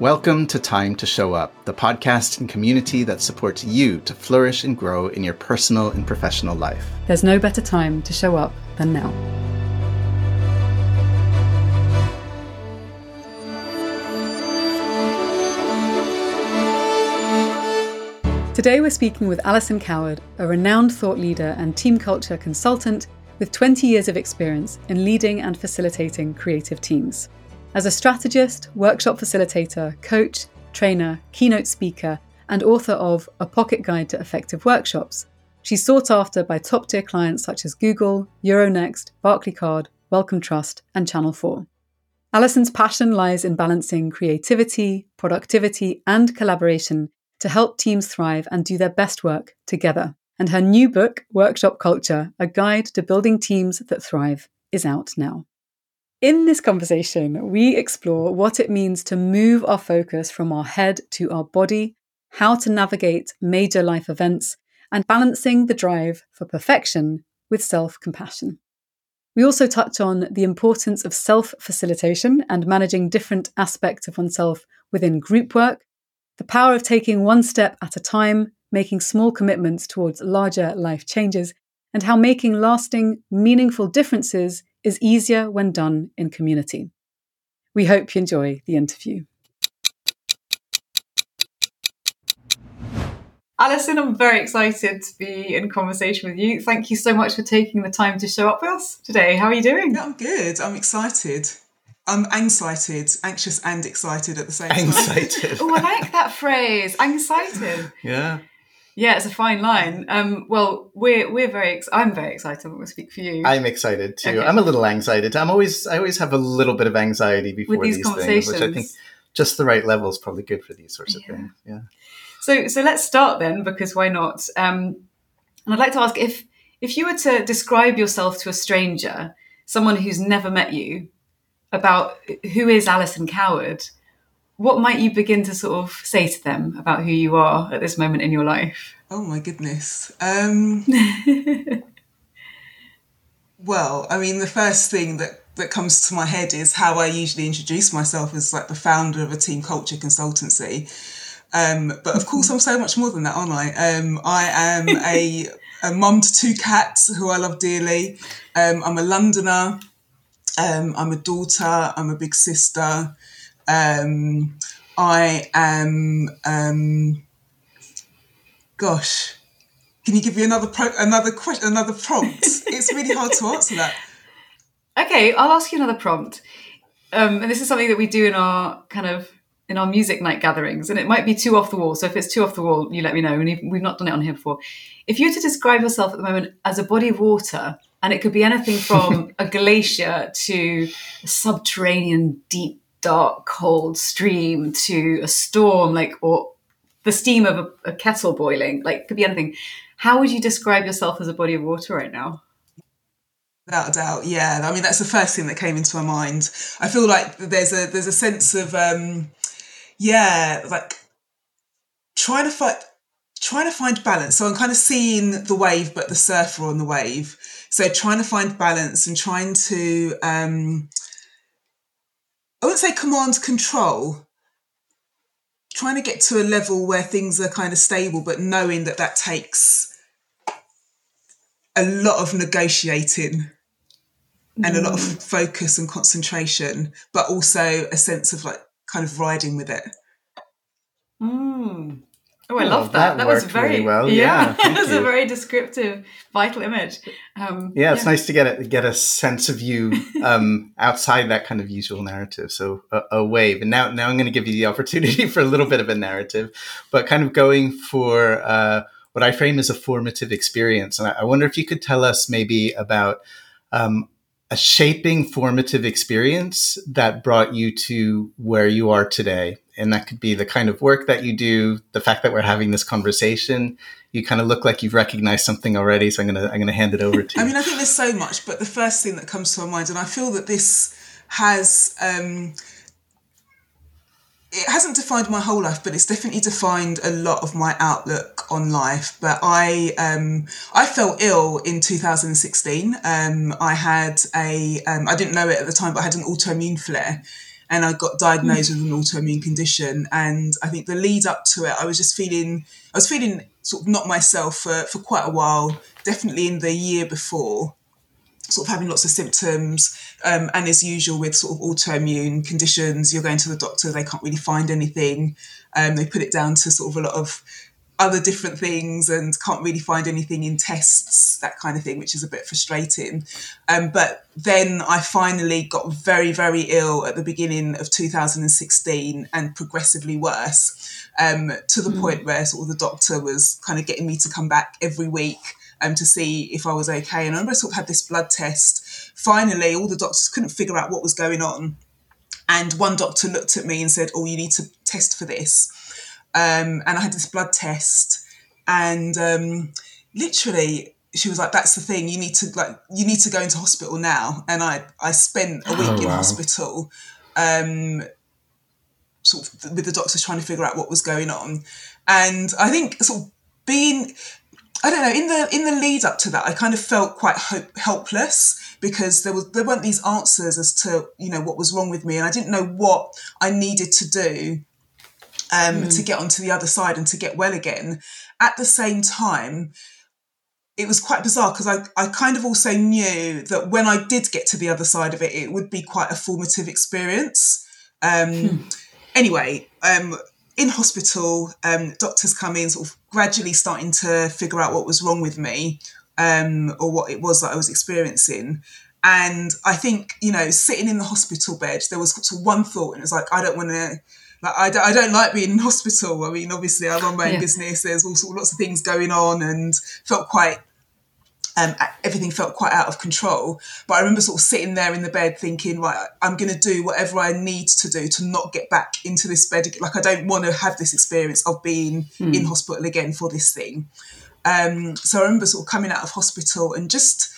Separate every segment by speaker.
Speaker 1: Welcome to Time to Show Up, the podcast and community that supports you to flourish and grow in your personal and professional life.
Speaker 2: There's no better time to show up than now. Today we're speaking with Alison Coward, a renowned thought leader and team culture consultant with 20 years of experience in leading and facilitating creative teams. As a strategist, workshop facilitator, coach, trainer, keynote speaker, and author of A Pocket Guide to Effective Workshops, she's sought after by top tier clients such as Google, Euronext, Barclaycard, Wellcome Trust, and Channel 4. Alison's passion lies in balancing creativity, productivity, and collaboration to help teams thrive and do their best work together. And her new book, Workshop Culture A Guide to Building Teams That Thrive, is out now. In this conversation, we explore what it means to move our focus from our head to our body, how to navigate major life events, and balancing the drive for perfection with self compassion. We also touch on the importance of self facilitation and managing different aspects of oneself within group work, the power of taking one step at a time, making small commitments towards larger life changes, and how making lasting, meaningful differences is easier when done in community. We hope you enjoy the interview. Alison, I'm very excited to be in conversation with you. Thank you so much for taking the time to show up with us today. How are you doing?
Speaker 3: Yeah, I'm good. I'm excited. I'm anxiety, anxious and excited at the same
Speaker 1: time. Anxiety.
Speaker 2: oh, I like that phrase. Anxiety.
Speaker 1: yeah.
Speaker 2: Yeah, it's a fine line. Um, well, we're we're very. Ex- I'm very excited. I'm going to speak for you.
Speaker 1: I'm excited too. Okay. I'm a little anxiety. I'm always. I always have a little bit of anxiety before these, these things, which I think just the right level is probably good for these sorts of things. Yeah.
Speaker 2: So so let's start then, because why not? Um, and I'd like to ask if if you were to describe yourself to a stranger, someone who's never met you, about who is Alison Coward, what might you begin to sort of say to them about who you are at this moment in your life?
Speaker 3: Oh my goodness. Um, well, I mean, the first thing that that comes to my head is how I usually introduce myself as like the founder of a team culture consultancy. Um, but of course, I'm so much more than that, aren't I? Um, I am a, a mum to two cats who I love dearly. Um, I'm a Londoner. Um, I'm a daughter. I'm a big sister. Um, I am, um, gosh, can you give me another pro- another question, another prompt? it's really hard to answer that.
Speaker 2: Okay, I'll ask you another prompt. Um, and this is something that we do in our kind of in our music night gatherings, and it might be too off the wall. So if it's too off the wall, you let me know. And we've not done it on here before. If you were to describe yourself at the moment as a body of water, and it could be anything from a glacier to a subterranean deep dark, cold stream to a storm, like, or the steam of a, a kettle boiling, like, could be anything. How would you describe yourself as a body of water right now?
Speaker 3: Without a doubt, yeah. I mean, that's the first thing that came into my mind. I feel like there's a there's a sense of um, yeah, like trying to find trying to find balance. So I'm kind of seeing the wave, but the surfer on the wave. So trying to find balance and trying to um, I wouldn't say command control, trying to get to a level where things are kind of stable, but knowing that that takes a lot of negotiating and a lot of mm. focus and concentration, but also a sense of like kind of riding with it.
Speaker 2: Mm. Oh, I love that. That, that was very
Speaker 1: really well.
Speaker 2: Yeah,
Speaker 1: yeah
Speaker 2: it was a very descriptive, vital image.
Speaker 1: Um, yeah, it's yeah. nice to get a get a sense of you um, outside that kind of usual narrative. So a, a, wave, and now now I'm going to give you the opportunity for a little bit of a narrative, but kind of going for uh, what I frame as a formative experience. And I, I wonder if you could tell us maybe about um, a shaping formative experience that brought you to where you are today and that could be the kind of work that you do the fact that we're having this conversation you kind of look like you've recognized something already so i'm gonna i'm gonna hand it over to
Speaker 3: you i mean i think there's so much but the first thing that comes to my mind and i feel that this has um, it hasn't defined my whole life, but it's definitely defined a lot of my outlook on life. But I um, I fell ill in 2016. Um, I had a um, I didn't know it at the time, but I had an autoimmune flare, and I got diagnosed with an autoimmune condition. And I think the lead up to it, I was just feeling, I was feeling sort of not myself for, for quite a while, definitely in the year before sort of having lots of symptoms. Um, and as usual with sort of autoimmune conditions you're going to the doctor they can't really find anything. Um, they put it down to sort of a lot of other different things and can't really find anything in tests, that kind of thing, which is a bit frustrating. Um, but then I finally got very, very ill at the beginning of 2016 and progressively worse um, to the mm. point where sort of the doctor was kind of getting me to come back every week um, to see if I was okay. And I remember I sort of had this blood test. Finally, all the doctors couldn't figure out what was going on. And one doctor looked at me and said, Oh, you need to test for this um, and I had this blood test, and um, literally she was like, "That's the thing. You need to like you need to go into hospital now." And I I spent a week oh, in wow. hospital, um, sort of with the doctors trying to figure out what was going on, and I think sort of being. I don't know. In the in the lead up to that, I kind of felt quite hope, helpless because there was there weren't these answers as to you know what was wrong with me, and I didn't know what I needed to do um, mm. to get onto the other side and to get well again. At the same time, it was quite bizarre because I, I kind of also knew that when I did get to the other side of it, it would be quite a formative experience. Um, hmm. Anyway, um, in hospital, um, doctors come in, sort of gradually starting to figure out what was wrong with me um, or what it was that I was experiencing. And I think, you know, sitting in the hospital bed, there was sort of one thought, and it was like, I don't want to like I, don't, I don't like being in hospital. I mean, obviously, I run my own yeah. business. There's all sorts, lots of things going on, and felt quite. Um, everything felt quite out of control. But I remember sort of sitting there in the bed thinking, right, I'm going to do whatever I need to do to not get back into this bed. Like, I don't want to have this experience of being mm. in hospital again for this thing. Um, so I remember sort of coming out of hospital and just,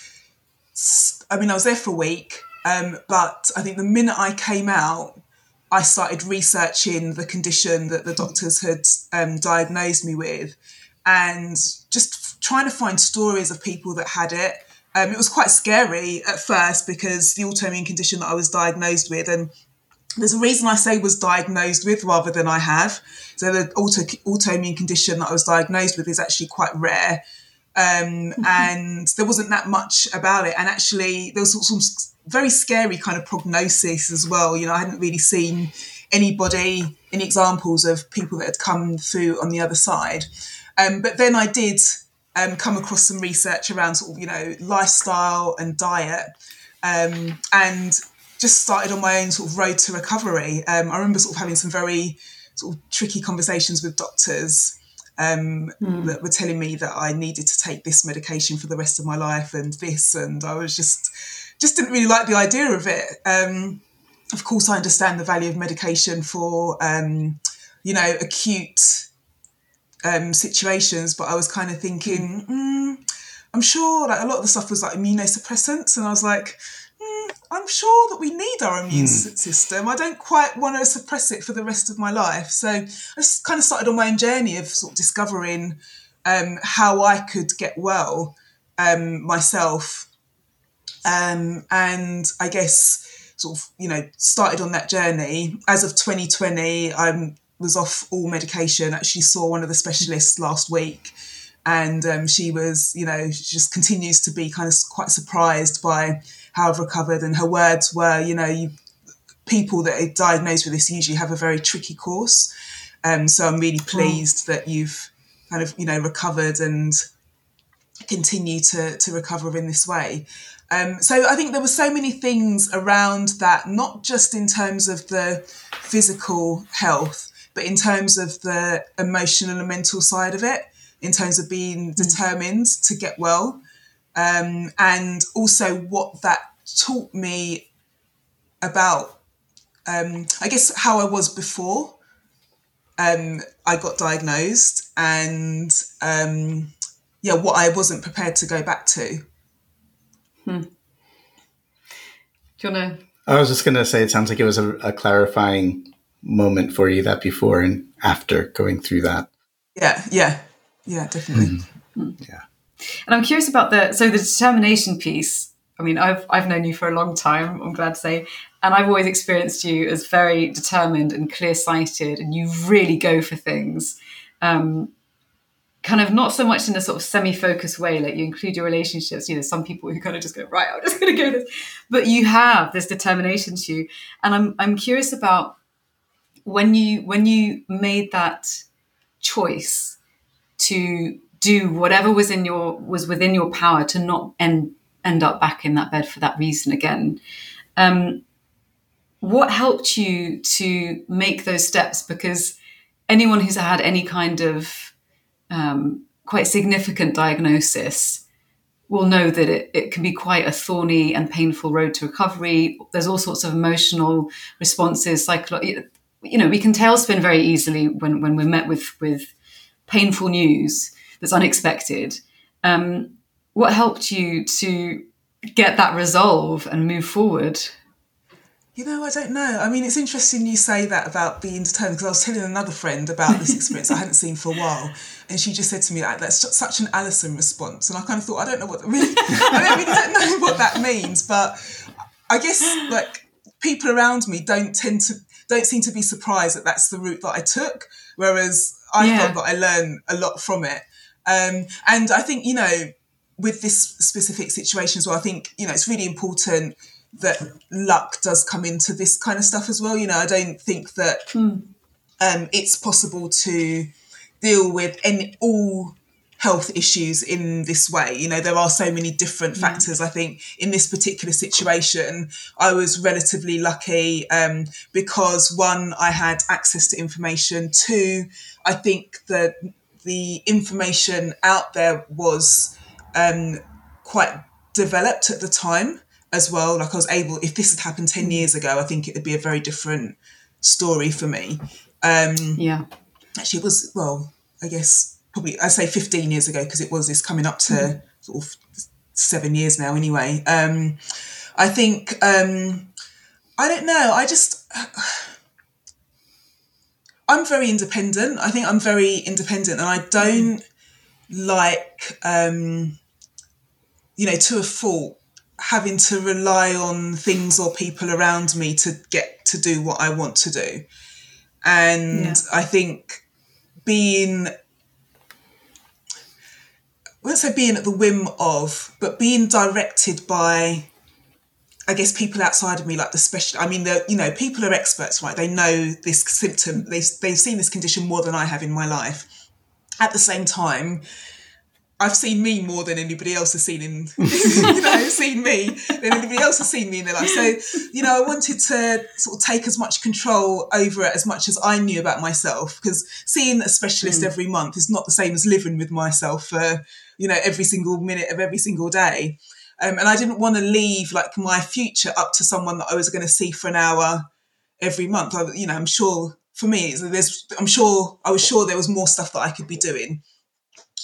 Speaker 3: I mean, I was there for a week. Um, but I think the minute I came out, I started researching the condition that the doctors had um, diagnosed me with and just trying to find stories of people that had it. Um, it was quite scary at first because the autoimmune condition that I was diagnosed with, and there's a reason I say was diagnosed with rather than I have. So the auto, autoimmune condition that I was diagnosed with is actually quite rare. Um, mm-hmm. and there wasn't that much about it. And actually, there was some very scary kind of prognosis as well. You know, I hadn't really seen anybody, any examples of people that had come through on the other side. Um, but then I did um, come across some research around sort of, you know, lifestyle and diet um, and just started on my own sort of road to recovery. Um, I remember sort of having some very sort of tricky conversations with doctors um, mm. that were telling me that I needed to take this medication for the rest of my life and this. And I was just, just didn't really like the idea of it. Um, of course, I understand the value of medication for, um, you know, acute um, situations, but I was kind of thinking, mm, I'm sure like a lot of the stuff was like immunosuppressants, and I was like, mm, I'm sure that we need our immune mm. system. I don't quite want to suppress it for the rest of my life. So I just kind of started on my own journey of sort of discovering um, how I could get well um, myself um, and I guess sort of, you know, started on that journey. As of 2020, I was off all medication. Actually, saw one of the specialists last week, and um, she was, you know, she just continues to be kind of quite surprised by how I've recovered. And her words were, you know, you people that are diagnosed with this usually have a very tricky course. Um, so I'm really pleased that you've kind of, you know, recovered and continue to to recover in this way. Um, so I think there were so many things around that, not just in terms of the physical health, but in terms of the emotional and mental side of it, in terms of being mm. determined to get well, um, and also what that taught me about, um, I guess, how I was before um, I got diagnosed, and um, yeah, what I wasn't prepared to go back to.
Speaker 2: Hmm. Do you want to?
Speaker 1: I was just going to say, it sounds like it was a, a, clarifying moment for you that before and after going through that.
Speaker 3: Yeah, yeah, yeah, definitely.
Speaker 1: Mm. Yeah.
Speaker 2: And I'm curious about the so the determination piece I mean, I've I've known you for a long time. I'm glad to say, and I've always experienced you as very determined and clear sighted, and you really go for things. Um, kind of not so much in a sort of semi-focused way like you include your relationships you know some people who kind of just go right i'm just going to go this. But you have this determination to and i'm i'm curious about when you when you made that choice to do whatever was in your was within your power to not end end up back in that bed for that reason again um, what helped you to make those steps? Because anyone who's had any kind of um, quite significant diagnosis will know that it, it can be quite a thorny and painful road to recovery. There's all sorts of emotional responses, psychological. You know, we can tailspin very easily when, when we're met with with painful news that's unexpected. Um, what helped you to get that resolve and move forward?
Speaker 3: You know, I don't know. I mean, it's interesting you say that about being determined because I was telling another friend about this experience I hadn't seen for a while, and she just said to me like, "That's such an Alison response," and I kind of thought, I don't know what really, I don't really don't know what that means, but I guess like people around me don't tend to don't seem to be surprised that that's the route that I took, whereas I yeah. felt that I learned a lot from it. Um, and I think you know, with this specific situation as well, I think you know it's really important that luck does come into this kind of stuff as well. You know, I don't think that mm. um, it's possible to deal with any all health issues in this way. You know, there are so many different hmm. factors. I think in this particular situation, I was relatively lucky um, because one, I had access to information. Two, I think that the information out there was um, quite developed at the time as well. Like I was able, if this had happened 10 mm. years ago, I think it would be a very different story for me. Um,
Speaker 2: yeah.
Speaker 3: Actually, it was, well, I guess probably, I say 15 years ago because it was this coming up to mm. sort of seven years now anyway. Um, I think, um, I don't know, I just, I'm very independent. I think I'm very independent and I don't mm. like, um, you know, to a fault, having to rely on things or people around me to get to do what I want to do. And yeah. I think being I won't say being at the whim of, but being directed by I guess people outside of me, like the special. I mean, the you know, people are experts, right? They know this symptom. They they've seen this condition more than I have in my life. At the same time, I've seen me more than anybody else has seen in you know seen me than anybody else has seen me in their life. So you know I wanted to sort of take as much control over it as much as I knew about myself because seeing a specialist mm. every month is not the same as living with myself for you know every single minute of every single day. Um, and I didn't want to leave like my future up to someone that I was going to see for an hour every month. I, you know I'm sure for me there's I'm sure I was sure there was more stuff that I could be doing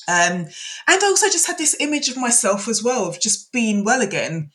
Speaker 3: um, and I also just had this image of myself as well of just being well again.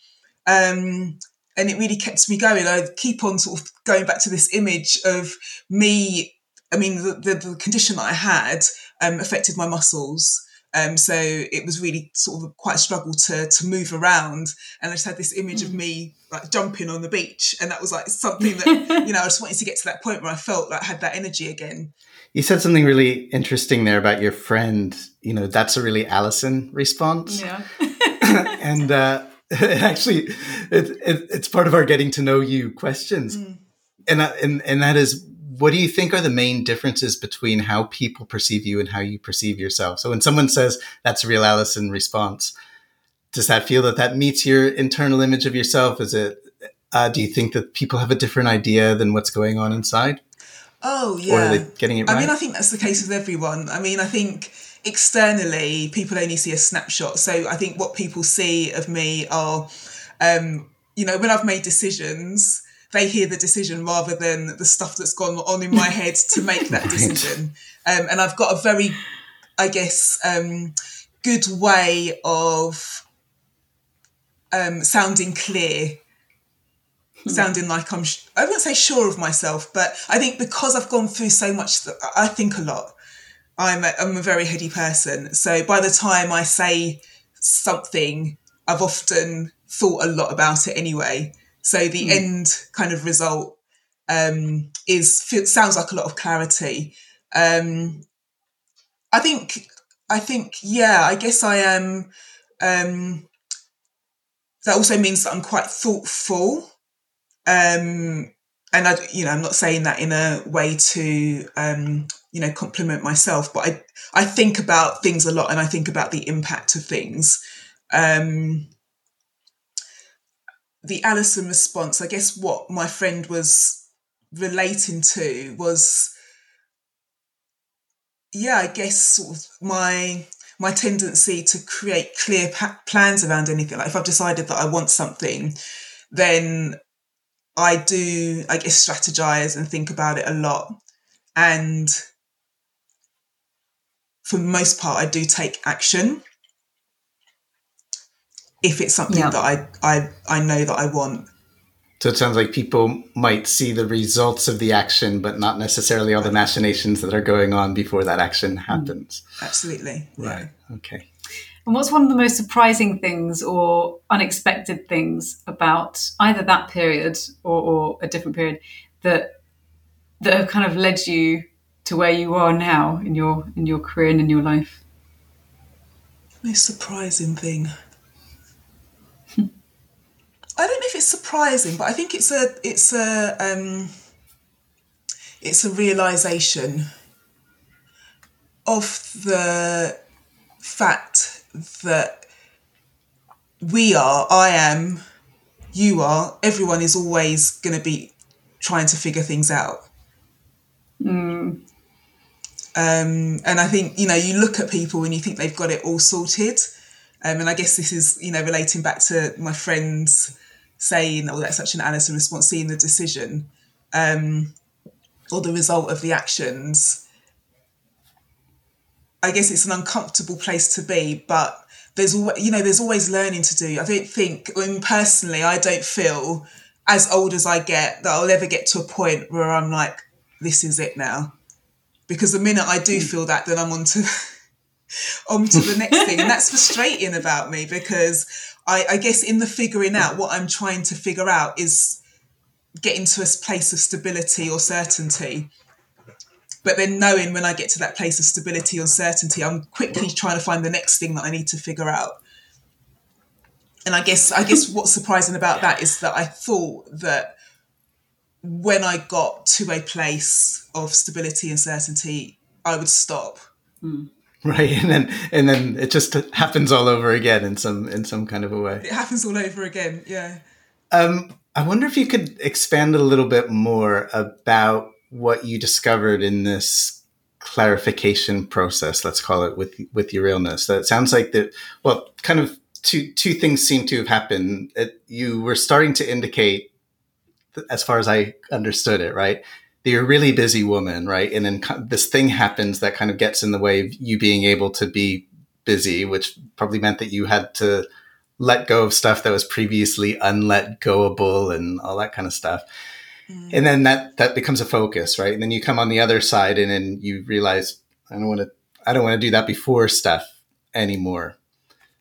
Speaker 3: Um, and it really kept me going. I keep on sort of going back to this image of me. I mean, the, the, the condition that I had um, affected my muscles. Um, so it was really sort of quite a struggle to to move around, and I just had this image mm. of me like jumping on the beach, and that was like something that you know I just wanted to get to that point where I felt like I had that energy again.
Speaker 1: You said something really interesting there about your friend. You know, that's a really Alison response.
Speaker 2: Yeah.
Speaker 1: and uh, actually, it, it, it's part of our getting to know you questions. Mm. And, uh, and, and that is, what do you think are the main differences between how people perceive you and how you perceive yourself? So when someone says that's a real Alison response, does that feel that that meets your internal image of yourself? Is it, uh, do you think that people have a different idea than what's going on inside?
Speaker 3: Oh yeah. Or
Speaker 1: are they getting it right?
Speaker 3: I mean, I think that's the case with everyone. I mean, I think externally people only see a snapshot. So I think what people see of me are, um, you know, when I've made decisions, they hear the decision rather than the stuff that's gone on in my head to make that decision. Um, and I've got a very, I guess, um, good way of um, sounding clear Hmm. sounding like I'm, I wouldn't say sure of myself, but I think because I've gone through so much, I think a lot. I'm a, I'm a very heady person. So by the time I say something, I've often thought a lot about it anyway. So the mm. end kind of result um, is sounds like a lot of clarity. Um, I think I think yeah, I guess I am. Um, that also means that I'm quite thoughtful. Um, and I, you know, I'm not saying that in a way to, um, you know, compliment myself, but I, I think about things a lot and I think about the impact of things. Um, the Alison response, I guess what my friend was relating to was, yeah, I guess sort of my my tendency to create clear pa- plans around anything. Like if I've decided that I want something, then I do, I guess, strategize and think about it a lot. And for the most part, I do take action if it's something yeah. that I, I I know that I want.
Speaker 1: So it sounds like people might see the results of the action, but not necessarily all the machinations that are going on before that action mm. happens.
Speaker 3: Absolutely.
Speaker 1: Right. Okay.
Speaker 2: And what's one of the most surprising things or unexpected things about either that period or, or a different period that that have kind of led you to where you are now in your in your career and in your life?
Speaker 3: Most surprising thing. I don't know if it's surprising, but I think it's a it's a um, it's a realization of the fact that we are, I am, you are, everyone is always going to be trying to figure things out.
Speaker 2: Mm.
Speaker 3: Um, and I think, you know, you look at people and you think they've got it all sorted. Um, and I guess this is, you know, relating back to my friends saying, oh, that's such an Alison response, seeing the decision um, or the result of the actions. I guess it's an uncomfortable place to be, but there's always, you know, there's always learning to do. I don't think, I mean, personally, I don't feel as old as I get that I'll ever get to a point where I'm like, this is it now. Because the minute I do hmm. feel that, then I'm on to, on to the next thing. And that's frustrating about me because I, I guess in the figuring out, what I'm trying to figure out is getting to a place of stability or certainty. But then knowing when I get to that place of stability or certainty, I'm quickly trying to find the next thing that I need to figure out. And I guess I guess what's surprising about that is that I thought that when I got to a place of stability and certainty, I would stop.
Speaker 2: Mm.
Speaker 1: right and then and then it just happens all over again in some in some kind of a way
Speaker 3: it happens all over again yeah
Speaker 1: um i wonder if you could expand a little bit more about what you discovered in this clarification process let's call it with with your illness that sounds like that well kind of two two things seem to have happened it, you were starting to indicate as far as i understood it right you're a really busy woman, right? And then this thing happens that kind of gets in the way of you being able to be busy, which probably meant that you had to let go of stuff that was previously unlet goable and all that kind of stuff. Mm. And then that that becomes a focus, right? And then you come on the other side and then you realize I don't want to I don't want to do that before stuff anymore.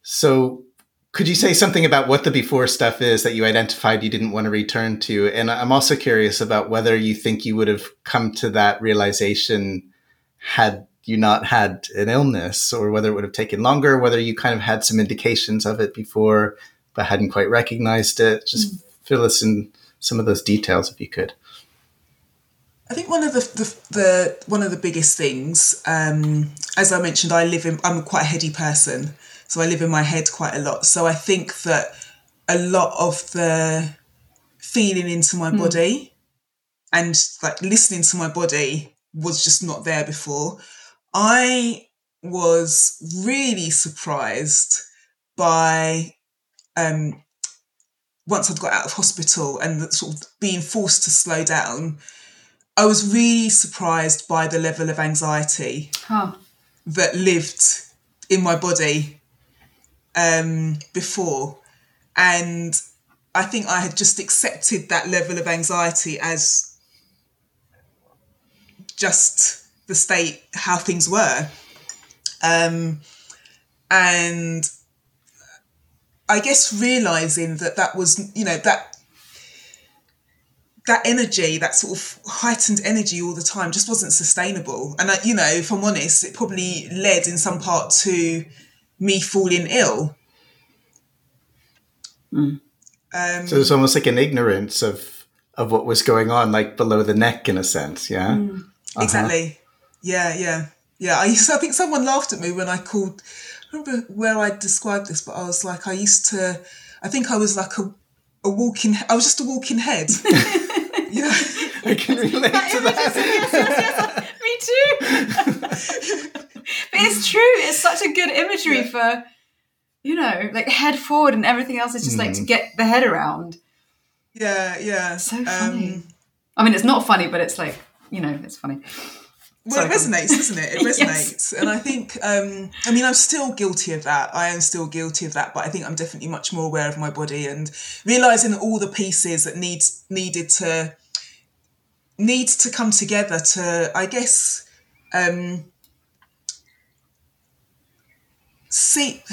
Speaker 1: So could you say something about what the before stuff is that you identified you didn't want to return to? And I'm also curious about whether you think you would have come to that realization had you not had an illness or whether it would have taken longer, whether you kind of had some indications of it before but hadn't quite recognized it. Just mm. fill us in some of those details if you could.
Speaker 3: I think one of the, the, the one of the biggest things, um, as I mentioned, I live in I'm quite a heady person, so I live in my head quite a lot. So I think that a lot of the feeling into my mm. body and like listening to my body was just not there before. I was really surprised by um, once I'd got out of hospital and sort of being forced to slow down. I was really surprised by the level of anxiety
Speaker 2: huh.
Speaker 3: that lived in my body um, before. And I think I had just accepted that level of anxiety as just the state, how things were. Um, and I guess realizing that that was, you know, that that energy, that sort of heightened energy all the time, just wasn't sustainable. And I, you know, if I'm honest, it probably led in some part to me falling ill.
Speaker 1: Mm. Um, so it's almost like an ignorance of of what was going on, like below the neck, in a sense. Yeah, mm.
Speaker 3: uh-huh. exactly. Yeah, yeah, yeah. I used. I think someone laughed at me when I called. I remember where I described this, but I was like, I used to. I think I was like a a walking. I was just a walking head.
Speaker 1: yeah, I can relate that to that.
Speaker 2: Yes, yes, yes, Me too. but it's true. It's such a good imagery yeah. for, you know, like head forward, and everything else is just mm. like to mm. get the head around.
Speaker 3: Yeah, yeah.
Speaker 2: So funny. Um, I mean, it's not funny, but it's like you know, it's funny.
Speaker 3: Well, it resonates, doesn't it? It resonates. yes. And I think, um, I mean, I'm still guilty of that. I am still guilty of that, but I think I'm definitely much more aware of my body and realizing all the pieces that needs needed to need to come together to, I guess, um, see,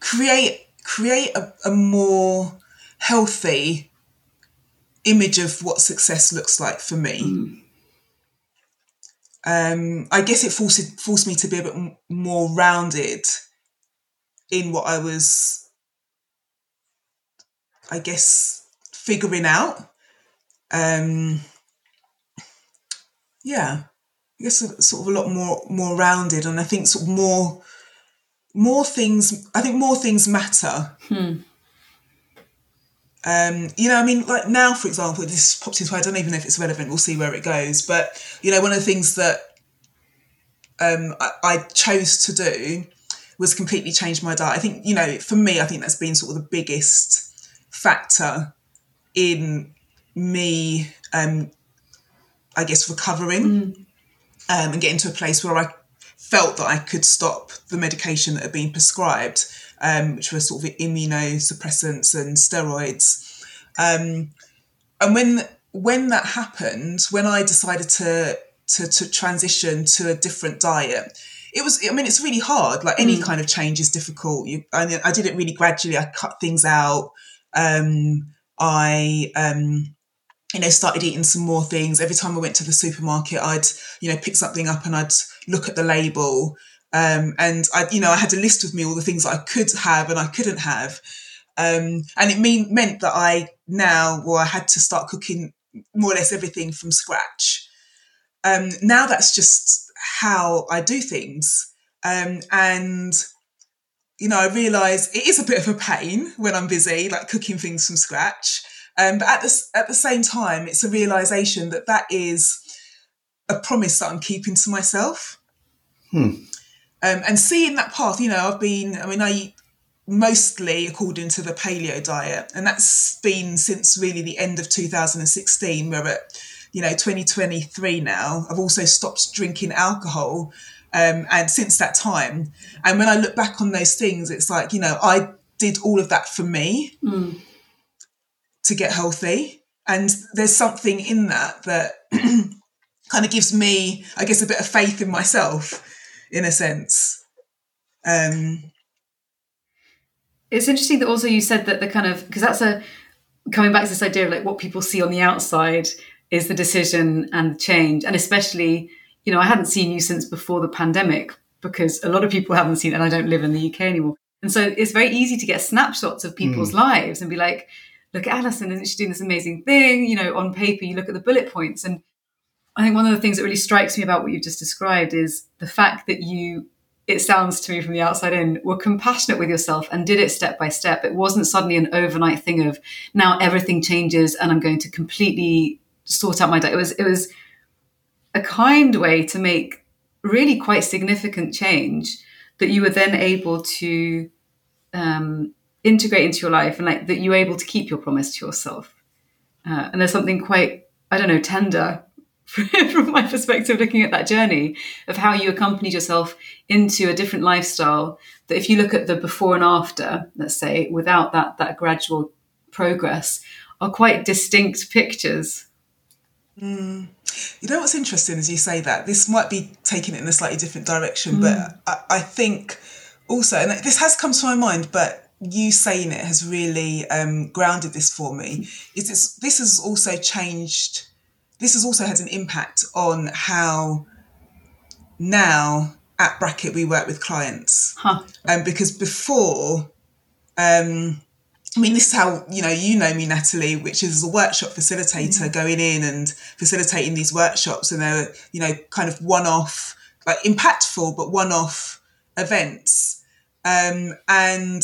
Speaker 3: create create a, a more healthy image of what success looks like for me. Mm um, I guess it forced forced me to be a bit more rounded in what I was, I guess, figuring out. Um, yeah, I guess sort of a lot more more rounded, and I think sort of more more things. I think more things matter. Hmm. Um, you know, I mean, like now, for example, this pops into my, I don't even know if it's relevant. We'll see where it goes. But you know, one of the things that um, I, I, chose to do was completely change my diet. I think you know, for me, I think that's been sort of the biggest factor in me, um, I guess, recovering mm. um, and getting to a place where I felt that I could stop the medication that had been prescribed um, which were sort of immunosuppressants and steroids. Um, and when when that happened, when I decided to to, to transition to a different diet, it was i mean it's really hard. Like any mm. kind of change is difficult. You I, I did it really gradually i cut things out. Um, i um, you know started eating some more things. Every time i went to the supermarket i'd you know pick something up and i'd look at the label um, and I, you know, I had a list with me all the things I could have and I couldn't have. Um, and it mean, meant that I now, well, I had to start cooking more or less everything from scratch. Um, now that's just how I do things. Um, and, you know, I realise it is a bit of a pain when I'm busy, like cooking things from scratch. Um, but at the, at the same time, it's a realisation that that is a promise that I'm keeping to myself. Hmm. Um, and seeing that path, you know, I've been, I mean, I eat mostly according to the paleo diet, and that's been since really the end of 2016. We're at, you know, 2023 now. I've also stopped drinking alcohol. Um, and since that time, and when I look back on those things, it's like, you know, I did all of that for me mm. to get healthy. And there's something in that that kind of gives me, I guess, a bit of faith in myself in a sense. Um,
Speaker 2: it's interesting that also you said that the kind of because that's a coming back to this idea of like what people see on the outside is the decision and the change, and especially you know I hadn't seen you since before the pandemic because a lot of people haven't seen, and I don't live in the UK anymore, and so it's very easy to get snapshots of people's mm. lives and be like, look at Alison, isn't she doing this amazing thing? You know, on paper you look at the bullet points and I think one of the things that really strikes me about what you've just described is the fact that you, it sounds to me from the outside in, were compassionate with yourself and did it step by step. It wasn't suddenly an overnight thing of now everything changes and I'm going to completely sort out my diet. It was, it was a kind way to make really quite significant change that you were then able to um, integrate into your life and like that you were able to keep your promise to yourself. Uh, and there's something quite, I don't know, tender from my perspective, looking at that journey of how you accompanied yourself into a different lifestyle. That if you look at the before and after, let's say, without that that gradual progress, are quite distinct pictures.
Speaker 3: Mm. You know what's interesting as you say that this might be taking it in a slightly different direction, mm. but I, I think also, and this has come to my mind, but you saying it has really um, grounded this for me. Is this this has also changed. This has also had an impact on how now at Bracket we work with clients.
Speaker 2: Huh.
Speaker 3: Um, because before, um, I mean, this is how you know you know me, Natalie, which is a workshop facilitator going in and facilitating these workshops, and they're you know kind of one off, like impactful but one off events. Um, and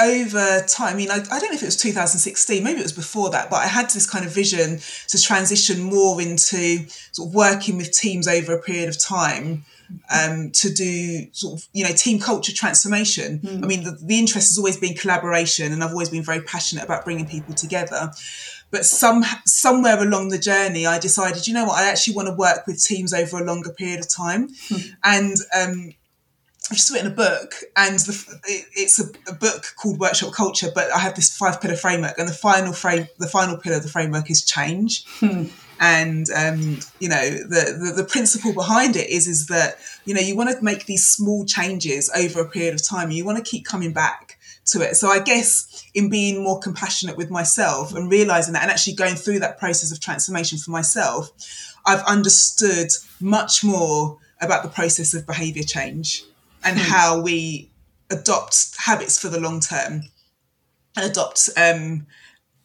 Speaker 3: over time, I mean, I, I don't know if it was 2016, maybe it was before that, but I had this kind of vision to transition more into sort of working with teams over a period of time um, to do sort of, you know, team culture transformation. I mean, the, the interest has always been collaboration, and I've always been very passionate about bringing people together. But some somewhere along the journey, I decided, you know what, I actually want to work with teams over a longer period of time. And um, I've just written a book, and the, it, it's a, a, book called Workshop Culture. But I have this five pillar framework, and the final frame, the final pillar of the framework is change.
Speaker 2: Hmm.
Speaker 3: And um, you know the, the the principle behind it is is that you know you want to make these small changes over a period of time. And you want to keep coming back to it. So I guess in being more compassionate with myself and realizing that, and actually going through that process of transformation for myself, I've understood much more about the process of behavior change and how we adopt habits for the long term and adopt um,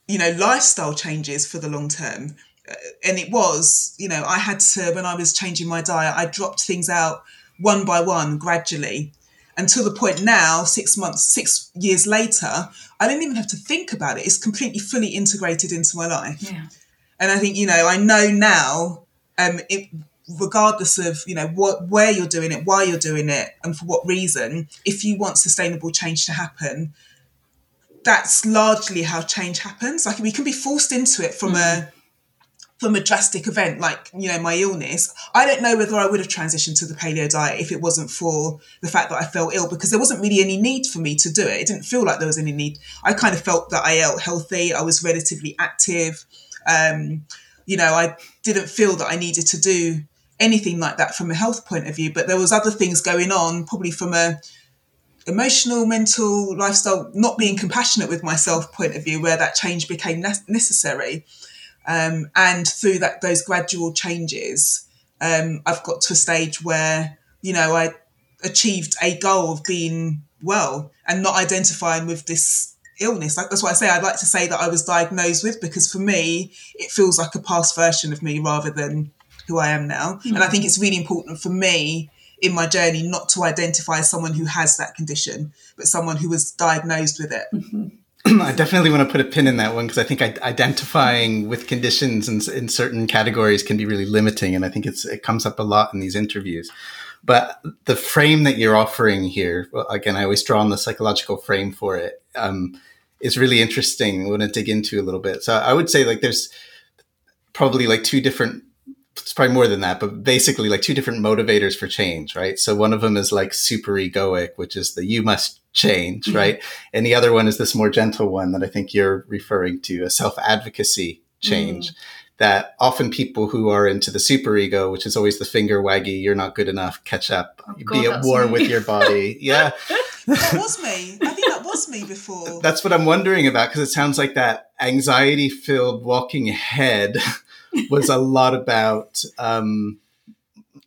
Speaker 3: you know lifestyle changes for the long term. Uh, and it was you know i had to when i was changing my diet i dropped things out one by one gradually. Until the point now six months six years later i didn't even have to think about it. It's completely fully integrated into my life.
Speaker 2: Yeah.
Speaker 3: and I think you know I know now, um, it, regardless of you know what where you're doing it, why you're doing it, and for what reason, if you want sustainable change to happen, that's largely how change happens. Like we can be forced into it from a from a drastic event like you know my illness. I don't know whether i would have transitioned to the paleo diet if it wasn't for the fact that i felt ill because there wasn't really any need for me to do it. It didn't feel like there was any need. I kind of felt that i ate healthy. I was relatively active. Um, you know i didn't feel that i needed to do anything like that from a health point of view but there was other things going on probably from a emotional mental lifestyle not being compassionate with myself point of view where that change became ne- necessary um, and through that those gradual changes, um, I've got to a stage where you know I achieved a goal of being well and not identifying with this illness. Like that's why I say I'd like to say that I was diagnosed with because for me it feels like a past version of me rather than who I am now. And I think it's really important for me in my journey not to identify as someone who has that condition, but someone who was diagnosed with it.
Speaker 1: I definitely want to put a pin in that one because I think identifying with conditions in, in, certain categories can be really limiting, and I think it's it comes up a lot in these interviews. But the frame that you're offering here, well, again, I always draw on the psychological frame for it. Um, is really interesting. I want to dig into a little bit. So I would say like there's probably like two different it's probably more than that, but basically like two different motivators for change, right? So one of them is like super egoic, which is the you must change, mm-hmm. right? And the other one is this more gentle one that I think you're referring to, a self advocacy change. Mm. That often people who are into the super ego, which is always the finger waggy, you're not good enough, catch up, oh, God, be at war me. with your body. Yeah.
Speaker 3: that was me. I think that was me before.
Speaker 1: That's what I'm wondering about because it sounds like that anxiety filled walking ahead was a lot about um,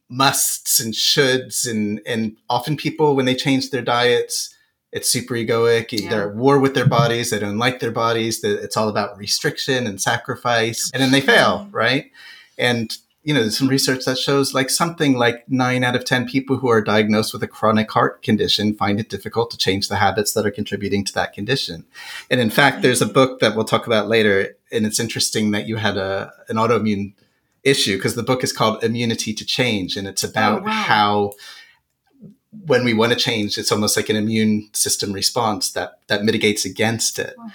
Speaker 1: musts and shoulds, and and often people when they change their diets, it's super egoic. Yeah. They're at war with their bodies. They don't like their bodies. It's all about restriction and sacrifice, and then they fail, right? And you know, there's some research that shows like something like nine out of 10 people who are diagnosed with a chronic heart condition find it difficult to change the habits that are contributing to that condition. And in fact, there's a book that we'll talk about later. And it's interesting that you had a, an autoimmune issue because the book is called Immunity to Change. And it's about oh, wow. how when we want to change, it's almost like an immune system response that, that mitigates against it. Wow.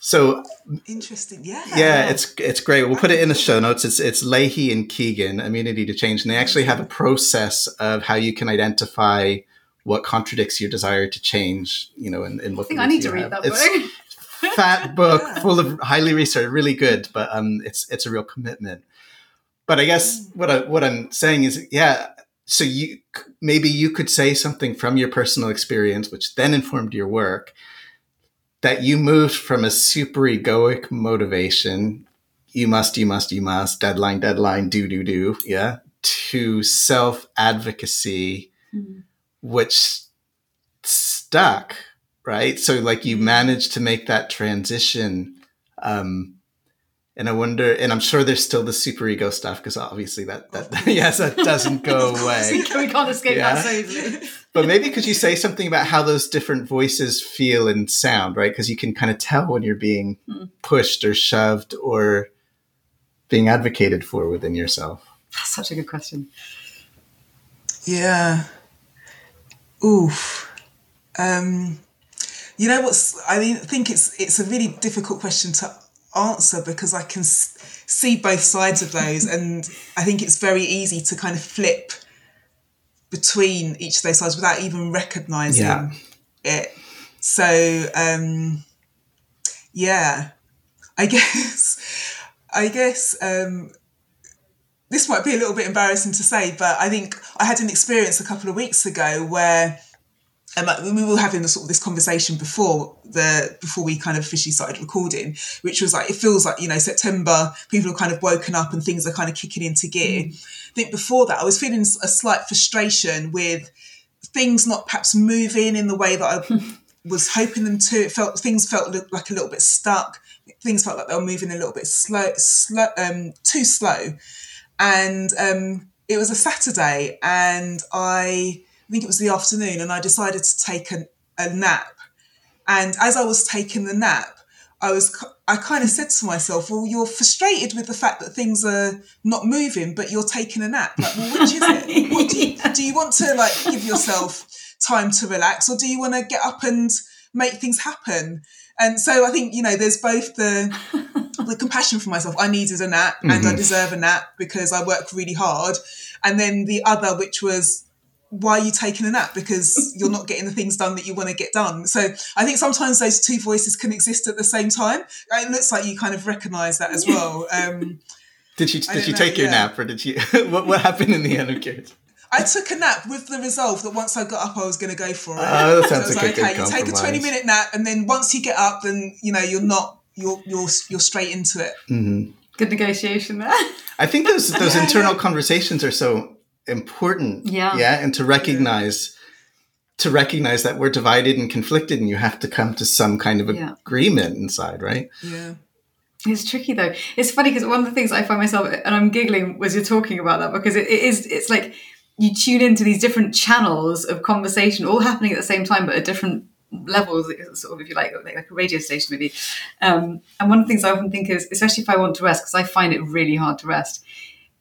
Speaker 1: So
Speaker 3: interesting, yeah,
Speaker 1: yeah, it's it's great. We'll put it in the show notes. It's it's Lahey and Kegan, Immunity to Change, and they actually have a process of how you can identify what contradicts your desire to change. You know, and, and
Speaker 2: I think I need to read that
Speaker 1: it's
Speaker 2: book.
Speaker 1: Fat book, full of highly researched, really good, but um, it's it's a real commitment. But I guess mm. what I what I'm saying is, yeah. So you maybe you could say something from your personal experience, which then informed your work that you moved from a super egoic motivation, you must, you must, you must, deadline, deadline, do, do, do, yeah, to self advocacy, mm-hmm. which stuck, right? So, like, you managed to make that transition. Um, and I wonder, and I'm sure there's still the super ego stuff because obviously that that yes, that doesn't go away.
Speaker 2: we can't escape yeah. that so easily.
Speaker 1: but maybe could you say something about how those different voices feel and sound, right? Because you can kind of tell when you're being hmm. pushed or shoved or being advocated for within yourself.
Speaker 2: That's such a good question.
Speaker 3: Yeah. Oof. Um, you know what's? I mean, I think it's it's a really difficult question to answer because I can see both sides of those, and I think it's very easy to kind of flip between each of those sides without even recognizing yeah. it. So, um, yeah, I guess, I guess um, this might be a little bit embarrassing to say, but I think I had an experience a couple of weeks ago where um, we were having this sort of this conversation before the before we kind of officially started recording, which was like it feels like you know September people have kind of woken up and things are kind of kicking into gear. Mm. I think before that I was feeling a slight frustration with things not perhaps moving in the way that I was hoping them to. It felt things felt like a little bit stuck. Things felt like they were moving a little bit slow, slow um, too slow, and um, it was a Saturday, and I I think it was the afternoon, and I decided to take a, a nap. And as I was taking the nap, I was I kind of said to myself, well, you're frustrated with the fact that things are not moving, but you're taking a nap. Like, well, which is it? What do, you, do you want to like give yourself time to relax, or do you want to get up and make things happen? And so I think you know, there's both the the compassion for myself. I needed a nap, mm-hmm. and I mm-hmm. deserve a nap because I work really hard. And then the other, which was why are you taking a nap? Because you're not getting the things done that you want to get done. So I think sometimes those two voices can exist at the same time. It looks like you kind of recognise that as well. Um,
Speaker 1: did she did you know, take your yeah. nap, or did she what, what happened in the end? I'm curious.
Speaker 3: I took a nap with the resolve that once I got up, I was going to go for it.
Speaker 1: Oh, that sounds so like,
Speaker 3: like okay, you take a twenty minute nap, and then once you get up, then you know you're not you're you're you're straight into it.
Speaker 1: Mm-hmm.
Speaker 2: Good negotiation there.
Speaker 1: I think those those yeah, internal yeah. conversations are so important.
Speaker 2: Yeah.
Speaker 1: Yeah. And to recognize to recognize that we're divided and conflicted and you have to come to some kind of yeah. agreement inside, right?
Speaker 3: Yeah.
Speaker 2: It's tricky though. It's funny because one of the things I find myself and I'm giggling was you're talking about that because it, it is it's like you tune into these different channels of conversation all happening at the same time but at different levels sort of if you like like, like a radio station maybe um, and one of the things i often think is especially if i want to rest because i find it really hard to rest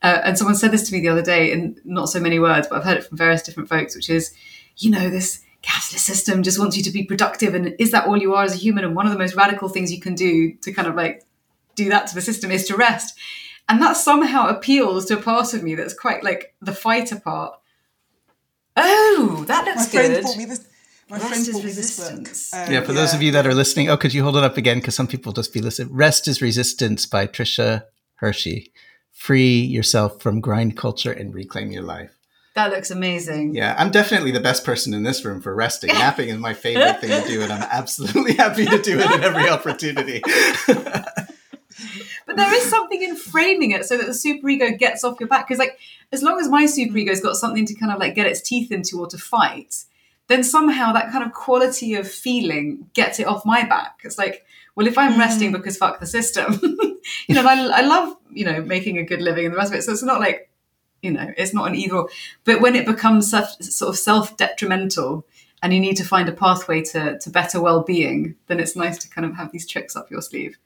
Speaker 2: uh, and someone said this to me the other day in not so many words, but I've heard it from various different folks, which is, you know, this capitalist system just wants you to be productive. And is that all you are as a human? And one of the most radical things you can do to kind of like do that to the system is to rest. And that somehow appeals to a part of me that's quite like the fighter part. Oh, that looks
Speaker 3: my
Speaker 2: good.
Speaker 3: Friend this, my Rest friend bought me this book.
Speaker 1: Um, yeah, for yeah. those of you that are listening, oh, could you hold it up again? Because some people just be listening. Rest is Resistance by Tricia Hersey free yourself from grind culture and reclaim your life.
Speaker 2: That looks amazing.
Speaker 1: Yeah, I'm definitely the best person in this room for resting. Napping is my favorite thing to do, and I'm absolutely happy to do it at every opportunity.
Speaker 2: but there is something in framing it so that the superego gets off your back. Because, like, as long as my superego's got something to kind of like get its teeth into or to fight, then somehow that kind of quality of feeling gets it off my back. It's like, well, if I'm mm. resting because fuck the system, you know, I, I love, you know, making a good living and the rest of it. So it's not like, you know, it's not an evil. But when it becomes sort of self detrimental and you need to find a pathway to, to better well being, then it's nice to kind of have these tricks up your sleeve.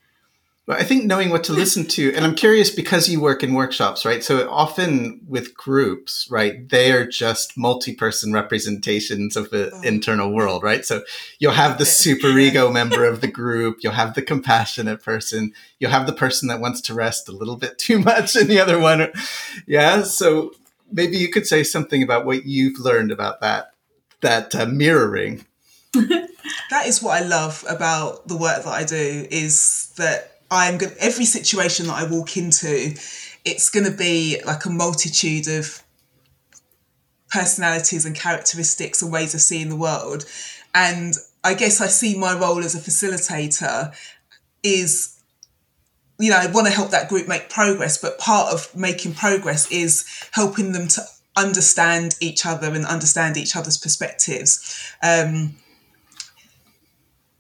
Speaker 1: Well, I think knowing what to listen to, and I'm curious because you work in workshops, right? So often with groups, right, they are just multi-person representations of the oh. internal world, right? So you'll have the super ego member of the group, you'll have the compassionate person, you'll have the person that wants to rest a little bit too much, and the other one, yeah. So maybe you could say something about what you've learned about that that uh, mirroring.
Speaker 3: that is what I love about the work that I do is that I'm going every situation that I walk into, it's going to be like a multitude of personalities and characteristics and ways of seeing the world. And I guess I see my role as a facilitator is you know, I want to help that group make progress, but part of making progress is helping them to understand each other and understand each other's perspectives. Um,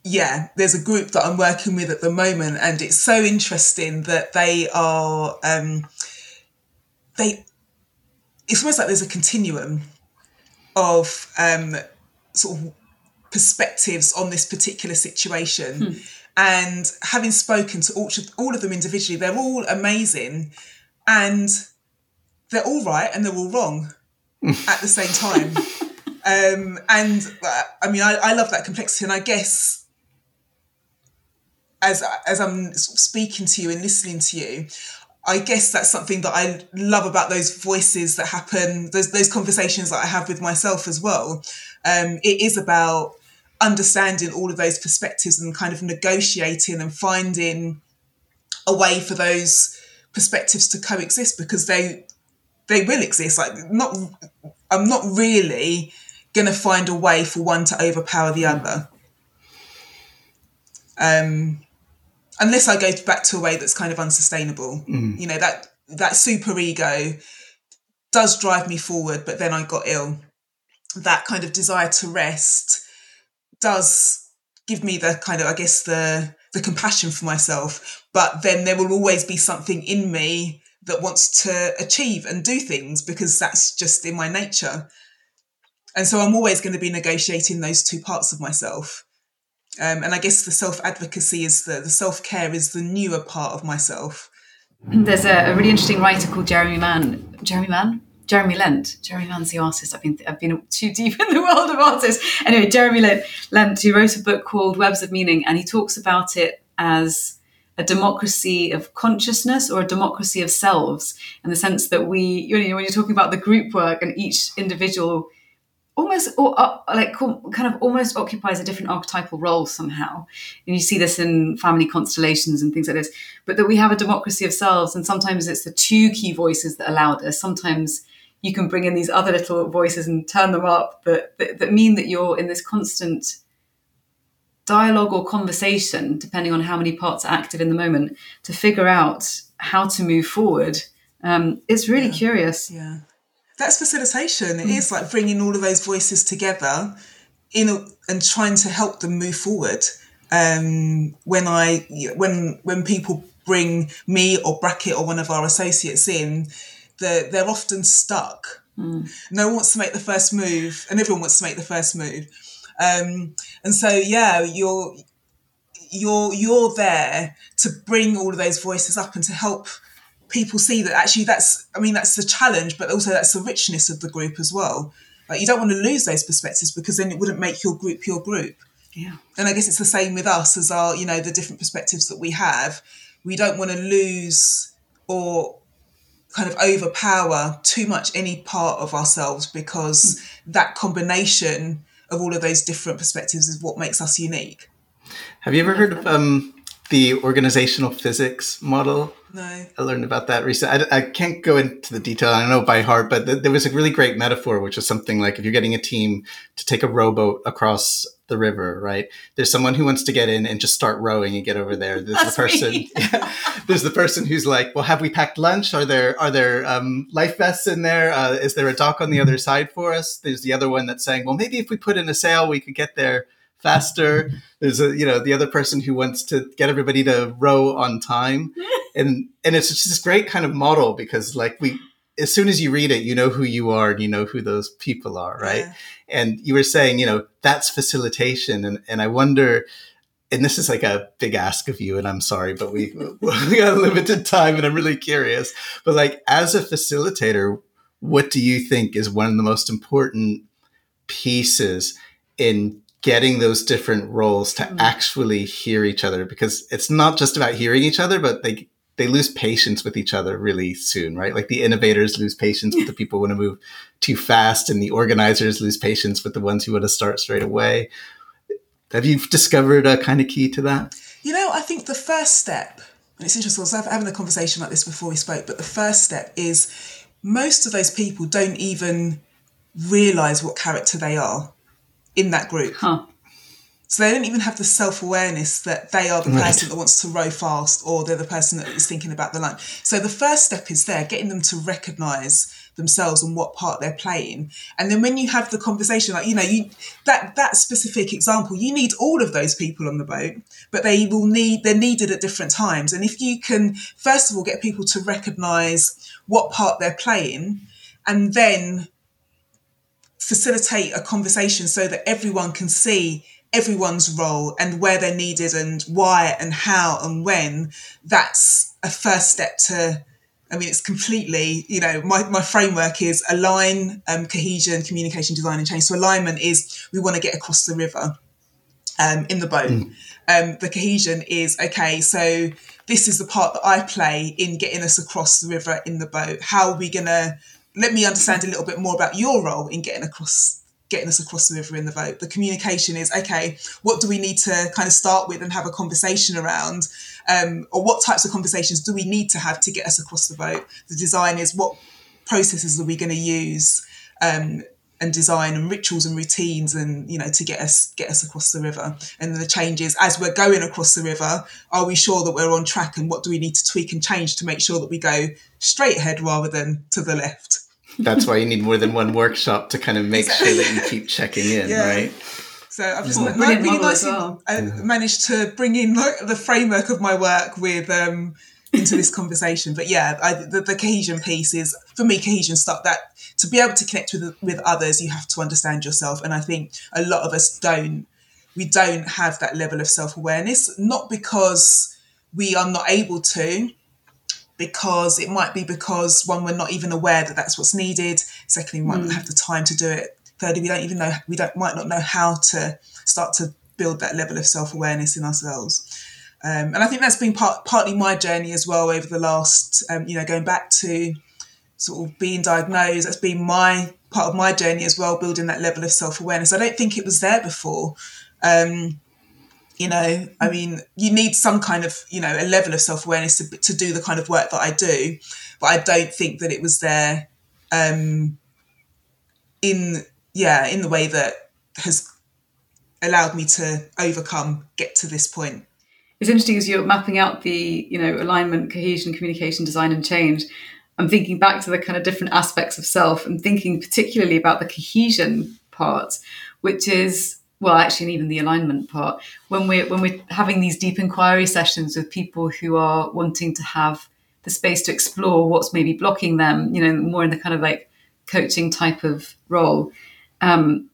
Speaker 3: yeah, there's a group that I'm working with at the moment, and it's so interesting that they are um, they. It's almost like there's a continuum of um, sort of perspectives on this particular situation. Hmm. And having spoken to all, all of them individually, they're all amazing and they're all right and they're all wrong at the same time. Um, and uh, I mean, I, I love that complexity. And I guess as, as I'm speaking to you and listening to you, I guess that's something that I love about those voices that happen, those those conversations that I have with myself as well. Um, it is about understanding all of those perspectives and kind of negotiating and finding a way for those perspectives to coexist because they they will exist. Like not, I'm not really gonna find a way for one to overpower the other. Um, unless I go back to a way that's kind of unsustainable. Mm. You know that that super ego does drive me forward, but then I got ill. That kind of desire to rest does give me the kind of I guess the the compassion for myself, but then there will always be something in me that wants to achieve and do things because that's just in my nature. And so I'm always going to be negotiating those two parts of myself. Um, and I guess the self advocacy is the, the self care is the newer part of myself.
Speaker 2: There's a, a, really interesting writer called Jeremy Mann. Jeremy Mann? Jeremy Lent. Jeremy Mann's the artist. I've been I've been too deep in the world of artists. Anyway, Jeremy Lent, Lent who wrote a book called Webs of Meaning, and he talks about it as a democracy of consciousness or a democracy of selves, in the sense that we, you know, when you're talking about the group work and each individual almost or, uh, like kind of almost occupies a different archetypal role somehow. And you see this in family constellations and things like this but that we have a democracy of selves and sometimes it's the two key voices that allow this. Sometimes you can bring in these other little voices and turn them up that, that, that mean that you're in this constant dialogue or conversation depending on how many parts are active in the moment to figure out how to move forward. Um, it's really
Speaker 3: yeah.
Speaker 2: curious.
Speaker 3: Yeah that's facilitation. It mm. is like bringing all of those voices together in a, and trying to help them move forward. Um, when I when when people bring me or Bracket or one of our associates in, they're, they're often stuck. Mm. No one wants to make the first move, and everyone wants to make the first move. Um, and so, yeah, you're you're you're there to bring all of those voices up and to help people see that actually that's I mean that's the challenge, but also that's the richness of the group as well. Like you don't want to lose those perspectives because then it wouldn't make your group your group.
Speaker 2: Yeah.
Speaker 3: And I guess it's the same with us as our, you know, the different perspectives that we have. We don't want to lose or kind of overpower too much any part of ourselves because mm. that combination of all of those different perspectives is what makes us unique.
Speaker 1: Have you ever heard of um, the organizational physics model?
Speaker 3: No.
Speaker 1: I learned about that recently. I, I can't go into the detail. I don't know by heart, but th- there was a really great metaphor, which was something like if you're getting a team to take a rowboat across the river, right? There's someone who wants to get in and just start rowing and get over there. There's That's the person. Yeah, there's the person who's like, "Well, have we packed lunch? Are there are there um, life vests in there? Uh, is there a dock on the other side for us?" There's the other one that's saying, "Well, maybe if we put in a sail, we could get there." Faster. There's a you know the other person who wants to get everybody to row on time, and and it's just this great kind of model because like we as soon as you read it, you know who you are and you know who those people are, right? Yeah. And you were saying, you know, that's facilitation, and and I wonder. And this is like a big ask of you, and I'm sorry, but we we got limited time, and I'm really curious. But like, as a facilitator, what do you think is one of the most important pieces in getting those different roles to mm. actually hear each other because it's not just about hearing each other, but they they lose patience with each other really soon, right? Like the innovators lose patience with the people who want to move too fast, and the organizers lose patience with the ones who want to start straight away. Have you discovered a kind of key to that?
Speaker 3: You know, I think the first step, and it's interesting, I was having a conversation like this before we spoke, but the first step is most of those people don't even realize what character they are in that group.
Speaker 2: Huh.
Speaker 3: So they don't even have the self awareness that they are the right. person that wants to row fast or they're the person that is thinking about the line. So the first step is there, getting them to recognize themselves and what part they're playing. And then when you have the conversation, like, you know, you that that specific example, you need all of those people on the boat, but they will need they're needed at different times. And if you can first of all get people to recognize what part they're playing and then facilitate a conversation so that everyone can see everyone's role and where they're needed and why and how and when, that's a first step to. I mean, it's completely, you know, my, my framework is align, um, cohesion, communication, design, and change. So, alignment is we want to get across the river um, in the boat. Mm. Um, the cohesion is okay, so this is the part that I play in getting us across the river in the boat. How are we going to let me understand a little bit more about your role in getting across getting us across the river in the vote. The communication is okay, what do we need to kind of start with and have a conversation around? Um, or what types of conversations do we need to have to get us across the vote? The design is what processes are we going to use um, and design and rituals and routines and you know to get us get us across the river and the changes as we're going across the river are we sure that we're on track and what do we need to tweak and change to make sure that we go straight ahead rather than to the left
Speaker 1: that's why you need more than one workshop to kind of make sure that you keep checking in, yeah. right?
Speaker 3: So I've just like, really nicely well. Managed to bring in like the framework of my work with um, into this conversation. But yeah, I, the, the, cohesion piece is for me cohesion stuff that to be able to connect with with others, you have to understand yourself, and I think a lot of us don't. We don't have that level of self awareness, not because we are not able to, because it might be because one we're not even aware that that's what's needed secondly we might mm. not have the time to do it thirdly we don't even know we don't might not know how to start to build that level of self-awareness in ourselves um, and I think that's been part, partly my journey as well over the last, um, you know, going back to sort of being diagnosed. That's been my part of my journey as well, building that level of self awareness. I don't think it was there before. Um, you know i mean you need some kind of you know a level of self-awareness to, to do the kind of work that i do but i don't think that it was there um in yeah in the way that has allowed me to overcome get to this point
Speaker 2: it's interesting as you're mapping out the you know alignment cohesion communication design and change i'm thinking back to the kind of different aspects of self and thinking particularly about the cohesion part which is well actually even the alignment part. When we're when we're having these deep inquiry sessions with people who are wanting to have the space to explore what's maybe blocking them you know more in the kind of like coaching type of role um,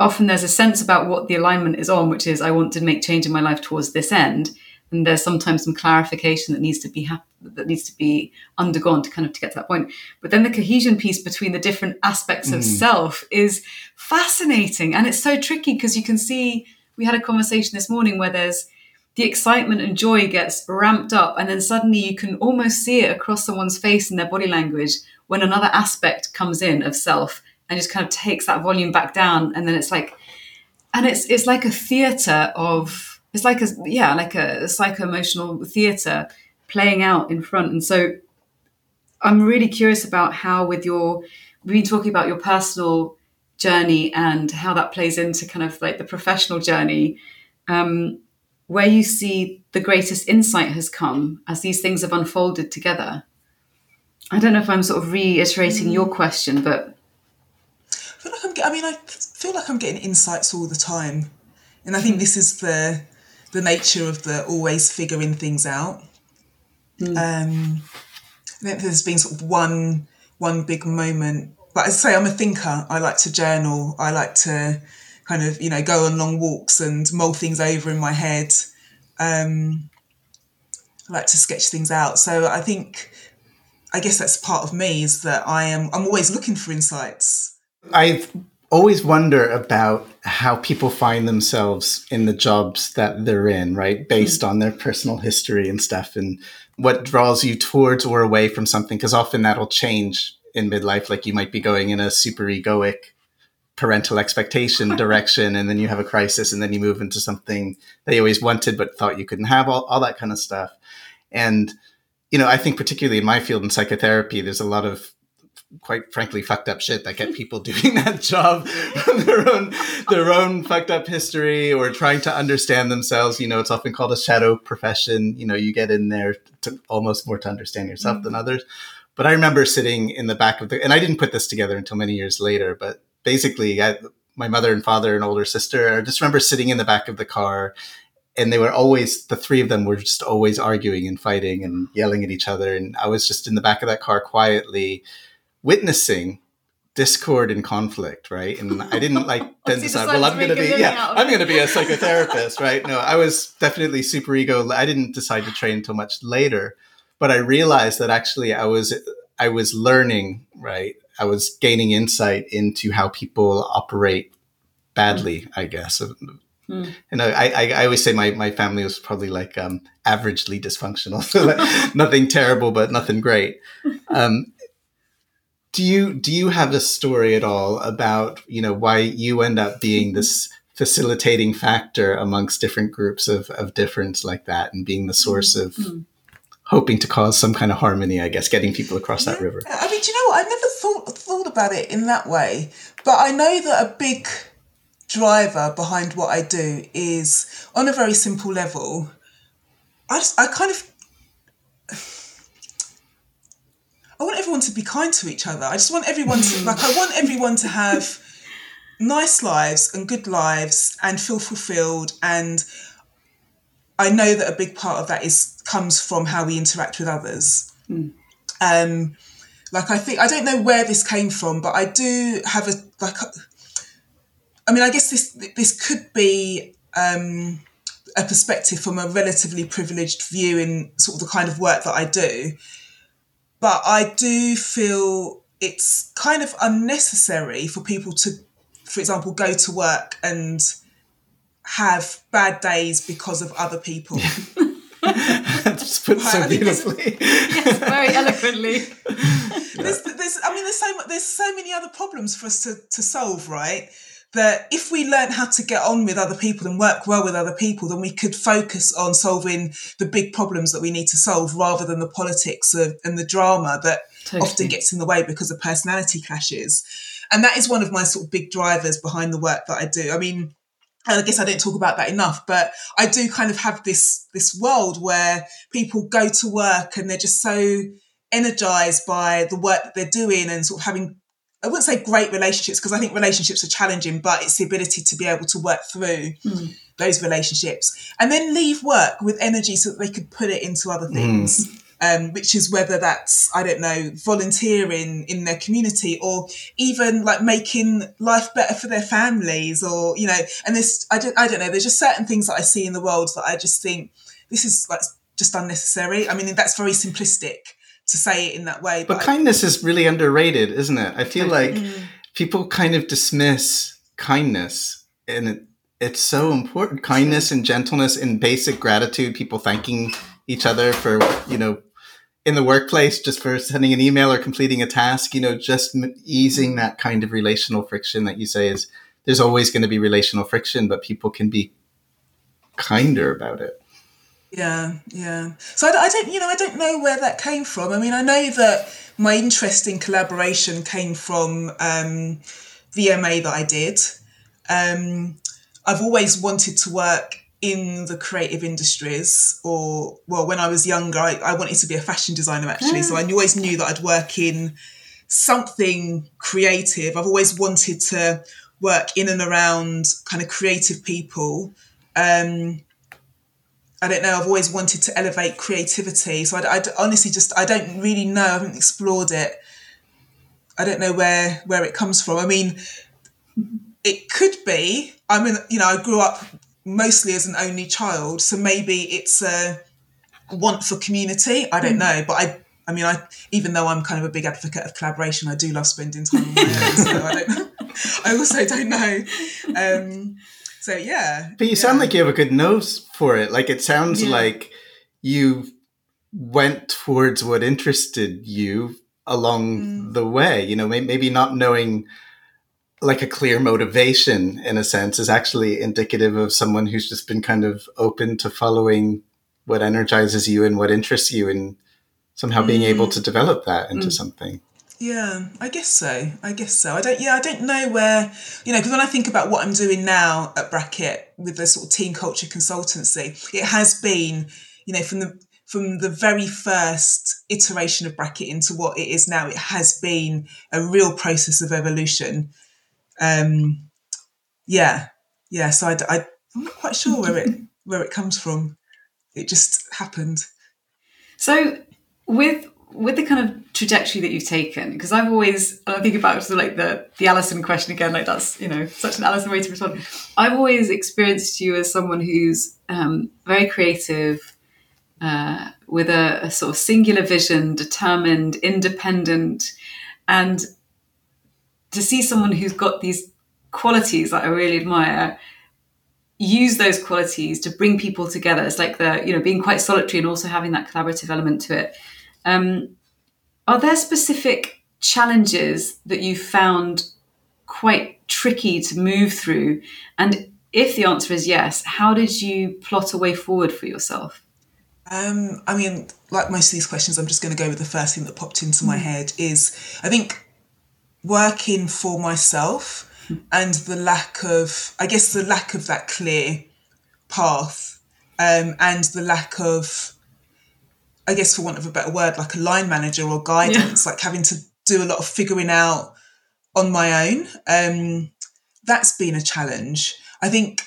Speaker 2: often there's a sense about what the alignment is on which is i want to make change in my life towards this end. And there's sometimes some clarification that needs to be ha- that needs to be undergone to kind of to get to that point. But then the cohesion piece between the different aspects of mm. self is fascinating. And it's so tricky because you can see we had a conversation this morning where there's the excitement and joy gets ramped up and then suddenly you can almost see it across someone's face and their body language when another aspect comes in of self and just kind of takes that volume back down and then it's like and it's it's like a theater of it's like a yeah like a psycho emotional theater playing out in front and so i'm really curious about how with your we've been talking about your personal journey and how that plays into kind of like the professional journey um, where you see the greatest insight has come as these things have unfolded together i don't know if i'm sort of reiterating mm. your question but
Speaker 3: I, feel like I'm, I mean i feel like i'm getting insights all the time and i think mm. this is the the nature of the always figuring things out. Mm. Um, I think there's been sort of one one big moment. But as I say, I'm a thinker. I like to journal. I like to kind of you know go on long walks and mull things over in my head. Um, I like to sketch things out. So I think I guess that's part of me is that I am I'm always looking for insights.
Speaker 1: I always wonder about how people find themselves in the jobs that they're in, right? Based mm on their personal history and stuff and what draws you towards or away from something. Cause often that'll change in midlife. Like you might be going in a super egoic parental expectation direction and then you have a crisis and then you move into something that you always wanted but thought you couldn't have all, all that kind of stuff. And, you know, I think particularly in my field in psychotherapy, there's a lot of quite frankly fucked up shit that get people doing that job from their own their own fucked up history or trying to understand themselves. You know, it's often called a shadow profession. You know, you get in there to almost more to understand yourself mm-hmm. than others. But I remember sitting in the back of the, and I didn't put this together until many years later. But basically, I, my mother and father and older sister, I just remember sitting in the back of the car and they were always the three of them were just always arguing and fighting and yelling at each other and i was just in the back of that car quietly witnessing discord and conflict right? And i didn't like then decide well i'm going to be yeah i'm going to be a psychotherapist right? No i was definitely super ego. I didn't decide to train until much later but i realized that actually i was i was learning right? I was gaining insight into how people operate badly i guess. Mm. And I, I, I, always say my, my family was probably like um, averagely dysfunctional, so like nothing terrible, but nothing great. Um, do you do you have a story at all about you know why you end up being this facilitating factor amongst different groups of, of difference like that, and being the source of mm. hoping to cause some kind of harmony? I guess getting people across yeah. that river.
Speaker 3: I mean, do you know what? I never thought thought about it in that way, but I know that a big driver behind what I do is on a very simple level. I just, I kind of I want everyone to be kind to each other. I just want everyone to like I want everyone to have nice lives and good lives and feel fulfilled and I know that a big part of that is comes from how we interact with others. Mm. Um like I think I don't know where this came from, but I do have a like I mean, I guess this this could be um, a perspective from a relatively privileged view in sort of the kind of work that I do, but I do feel it's kind of unnecessary for people to, for example, go to work and have bad days because of other people.
Speaker 1: Just put so beautifully.
Speaker 2: yes, very eloquently.
Speaker 3: there's, there's, I mean, there's so there's so many other problems for us to, to solve, right? That if we learn how to get on with other people and work well with other people, then we could focus on solving the big problems that we need to solve rather than the politics of, and the drama that totally. often gets in the way because of personality clashes. And that is one of my sort of big drivers behind the work that I do. I mean, I guess I don't talk about that enough, but I do kind of have this this world where people go to work and they're just so energized by the work that they're doing and sort of having I wouldn't say great relationships because I think relationships are challenging, but it's the ability to be able to work through mm. those relationships and then leave work with energy so that they could put it into other things. Mm. Um, which is whether that's I don't know volunteering in their community or even like making life better for their families or you know and this I don't I don't know there's just certain things that I see in the world that I just think this is like just unnecessary I mean that's very simplistic to say it in that way.
Speaker 1: But, but kindness I, is really underrated, isn't it? I feel like mm. people kind of dismiss kindness and it, it's so important. Kindness and gentleness and basic gratitude, people thanking each other for, you know, in the workplace, just for sending an email or completing a task, you know, just easing that kind of relational friction that you say is there's always going to be relational friction, but people can be kinder about it.
Speaker 3: Yeah, yeah. So I, I, don't, you know, I don't know where that came from. I mean, I know that my interest in collaboration came from um, the MA that I did. Um, I've always wanted to work in the creative industries, or well, when I was younger, I, I wanted to be a fashion designer actually. So I always knew that I'd work in something creative. I've always wanted to work in and around kind of creative people. Um, I don't know. I've always wanted to elevate creativity. So I, I honestly just I don't really know. I haven't explored it. I don't know where where it comes from. I mean, it could be. I mean, you know, I grew up mostly as an only child, so maybe it's a want for community. I don't mm. know, but I. I mean, I even though I'm kind of a big advocate of collaboration, I do love spending time on my own. so I don't. I also don't know. Um, so yeah.
Speaker 1: But you
Speaker 3: yeah.
Speaker 1: sound like you have a good nose for it. Like it sounds yeah. like you went towards what interested you along mm. the way. You know, maybe not knowing like a clear motivation in a sense is actually indicative of someone who's just been kind of open to following what energizes you and what interests you and somehow mm. being able mm. to develop that into mm. something.
Speaker 3: Yeah, I guess so. I guess so. I don't. Yeah, I don't know where you know because when I think about what I'm doing now at Bracket with the sort of team culture consultancy, it has been you know from the from the very first iteration of Bracket into what it is now, it has been a real process of evolution. Um, yeah, yeah. So I, I, I'm not quite sure where it where it comes from. It just happened.
Speaker 2: So with with the kind of trajectory that you've taken, because I've always, I think about sort of like the the Alison question again, like that's you know such an Alison way to respond. I've always experienced you as someone who's um, very creative, uh, with a, a sort of singular vision, determined, independent, and to see someone who's got these qualities that I really admire use those qualities to bring people together. It's like the, you know, being quite solitary and also having that collaborative element to it. Um, are there specific challenges that you found quite tricky to move through? And if the answer is yes, how did you plot a way forward for yourself?
Speaker 3: Um, I mean, like most of these questions, I'm just going to go with the first thing that popped into my head is I think working for myself and the lack of, I guess, the lack of that clear path um, and the lack of, I guess, for want of a better word, like a line manager or guidance, yeah. like having to do a lot of figuring out on my own. Um, that's been a challenge. I think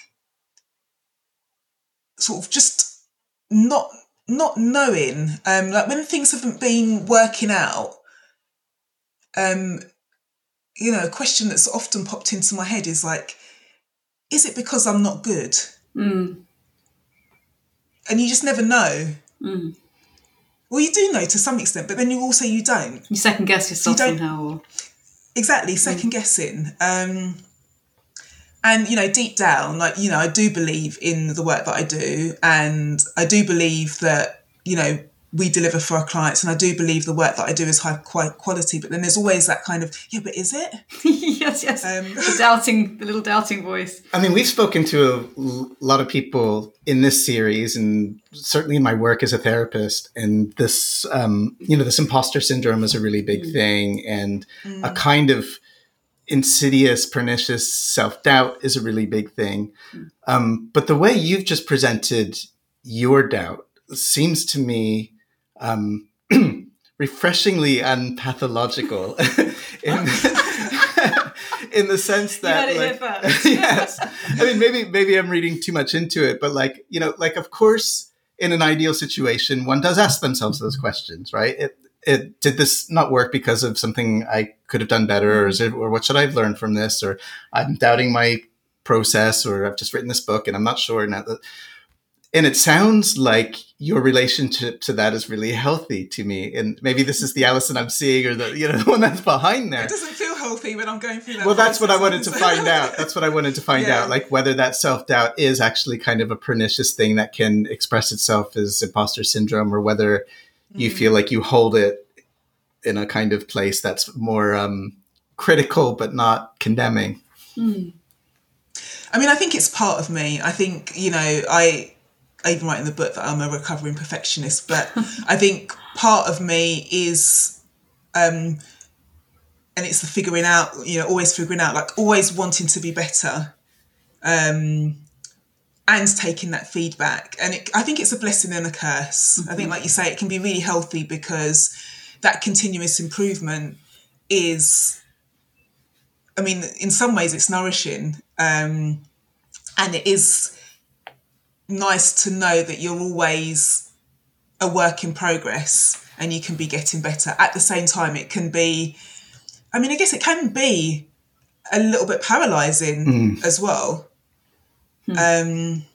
Speaker 3: sort of just not not knowing um like when things haven't been working out um you know, a question that's often popped into my head is like, is it because I'm not good?
Speaker 2: Mm.
Speaker 3: And you just never know.
Speaker 2: Mm.
Speaker 3: Well, you do know to some extent, but then you also you don't.
Speaker 2: You second guess yourself you somehow. Or...
Speaker 3: Exactly, second mm. guessing. Um, and you know, deep down, like you know, I do believe in the work that I do, and I do believe that you know we deliver for our clients and i do believe the work that i do is high quality but then there's always that kind of yeah but is it
Speaker 2: yes yes um, the doubting the little doubting voice
Speaker 1: i mean we've spoken to a lot of people in this series and certainly in my work as a therapist and this um, you know this imposter syndrome is a really big mm. thing and mm. a kind of insidious pernicious self-doubt is a really big thing mm. um, but the way you've just presented your doubt seems to me um, refreshingly unpathological in, in the sense that like, yes. I mean maybe maybe i'm reading too much into it but like you know like of course in an ideal situation one does ask themselves those questions right? It, it did this not work because of something i could have done better or is it or what should i have learned from this or i'm doubting my process or i've just written this book and i'm not sure now that and it sounds like your relationship to that is really healthy to me and maybe this is the alison i'm seeing or the you know the one that's behind there
Speaker 3: it doesn't feel healthy when i'm going through that
Speaker 1: well that's what i wanted to find out that's what i wanted to find yeah. out like whether that self-doubt is actually kind of a pernicious thing that can express itself as imposter syndrome or whether you mm. feel like you hold it in a kind of place that's more um, critical but not condemning
Speaker 2: mm.
Speaker 3: i mean i think it's part of me i think you know i I even write in the book that I'm a recovering perfectionist, but I think part of me is, um, and it's the figuring out, you know, always figuring out, like always wanting to be better, um, and taking that feedback. And it, I think it's a blessing and a curse. Mm-hmm. I think, mm-hmm. like you say, it can be really healthy because that continuous improvement is, I mean, in some ways, it's nourishing, um, and it is nice to know that you're always a work in progress and you can be getting better. At the same time, it can be, I mean, I guess it can be a little bit paralyzing mm. as well. Hmm. Um,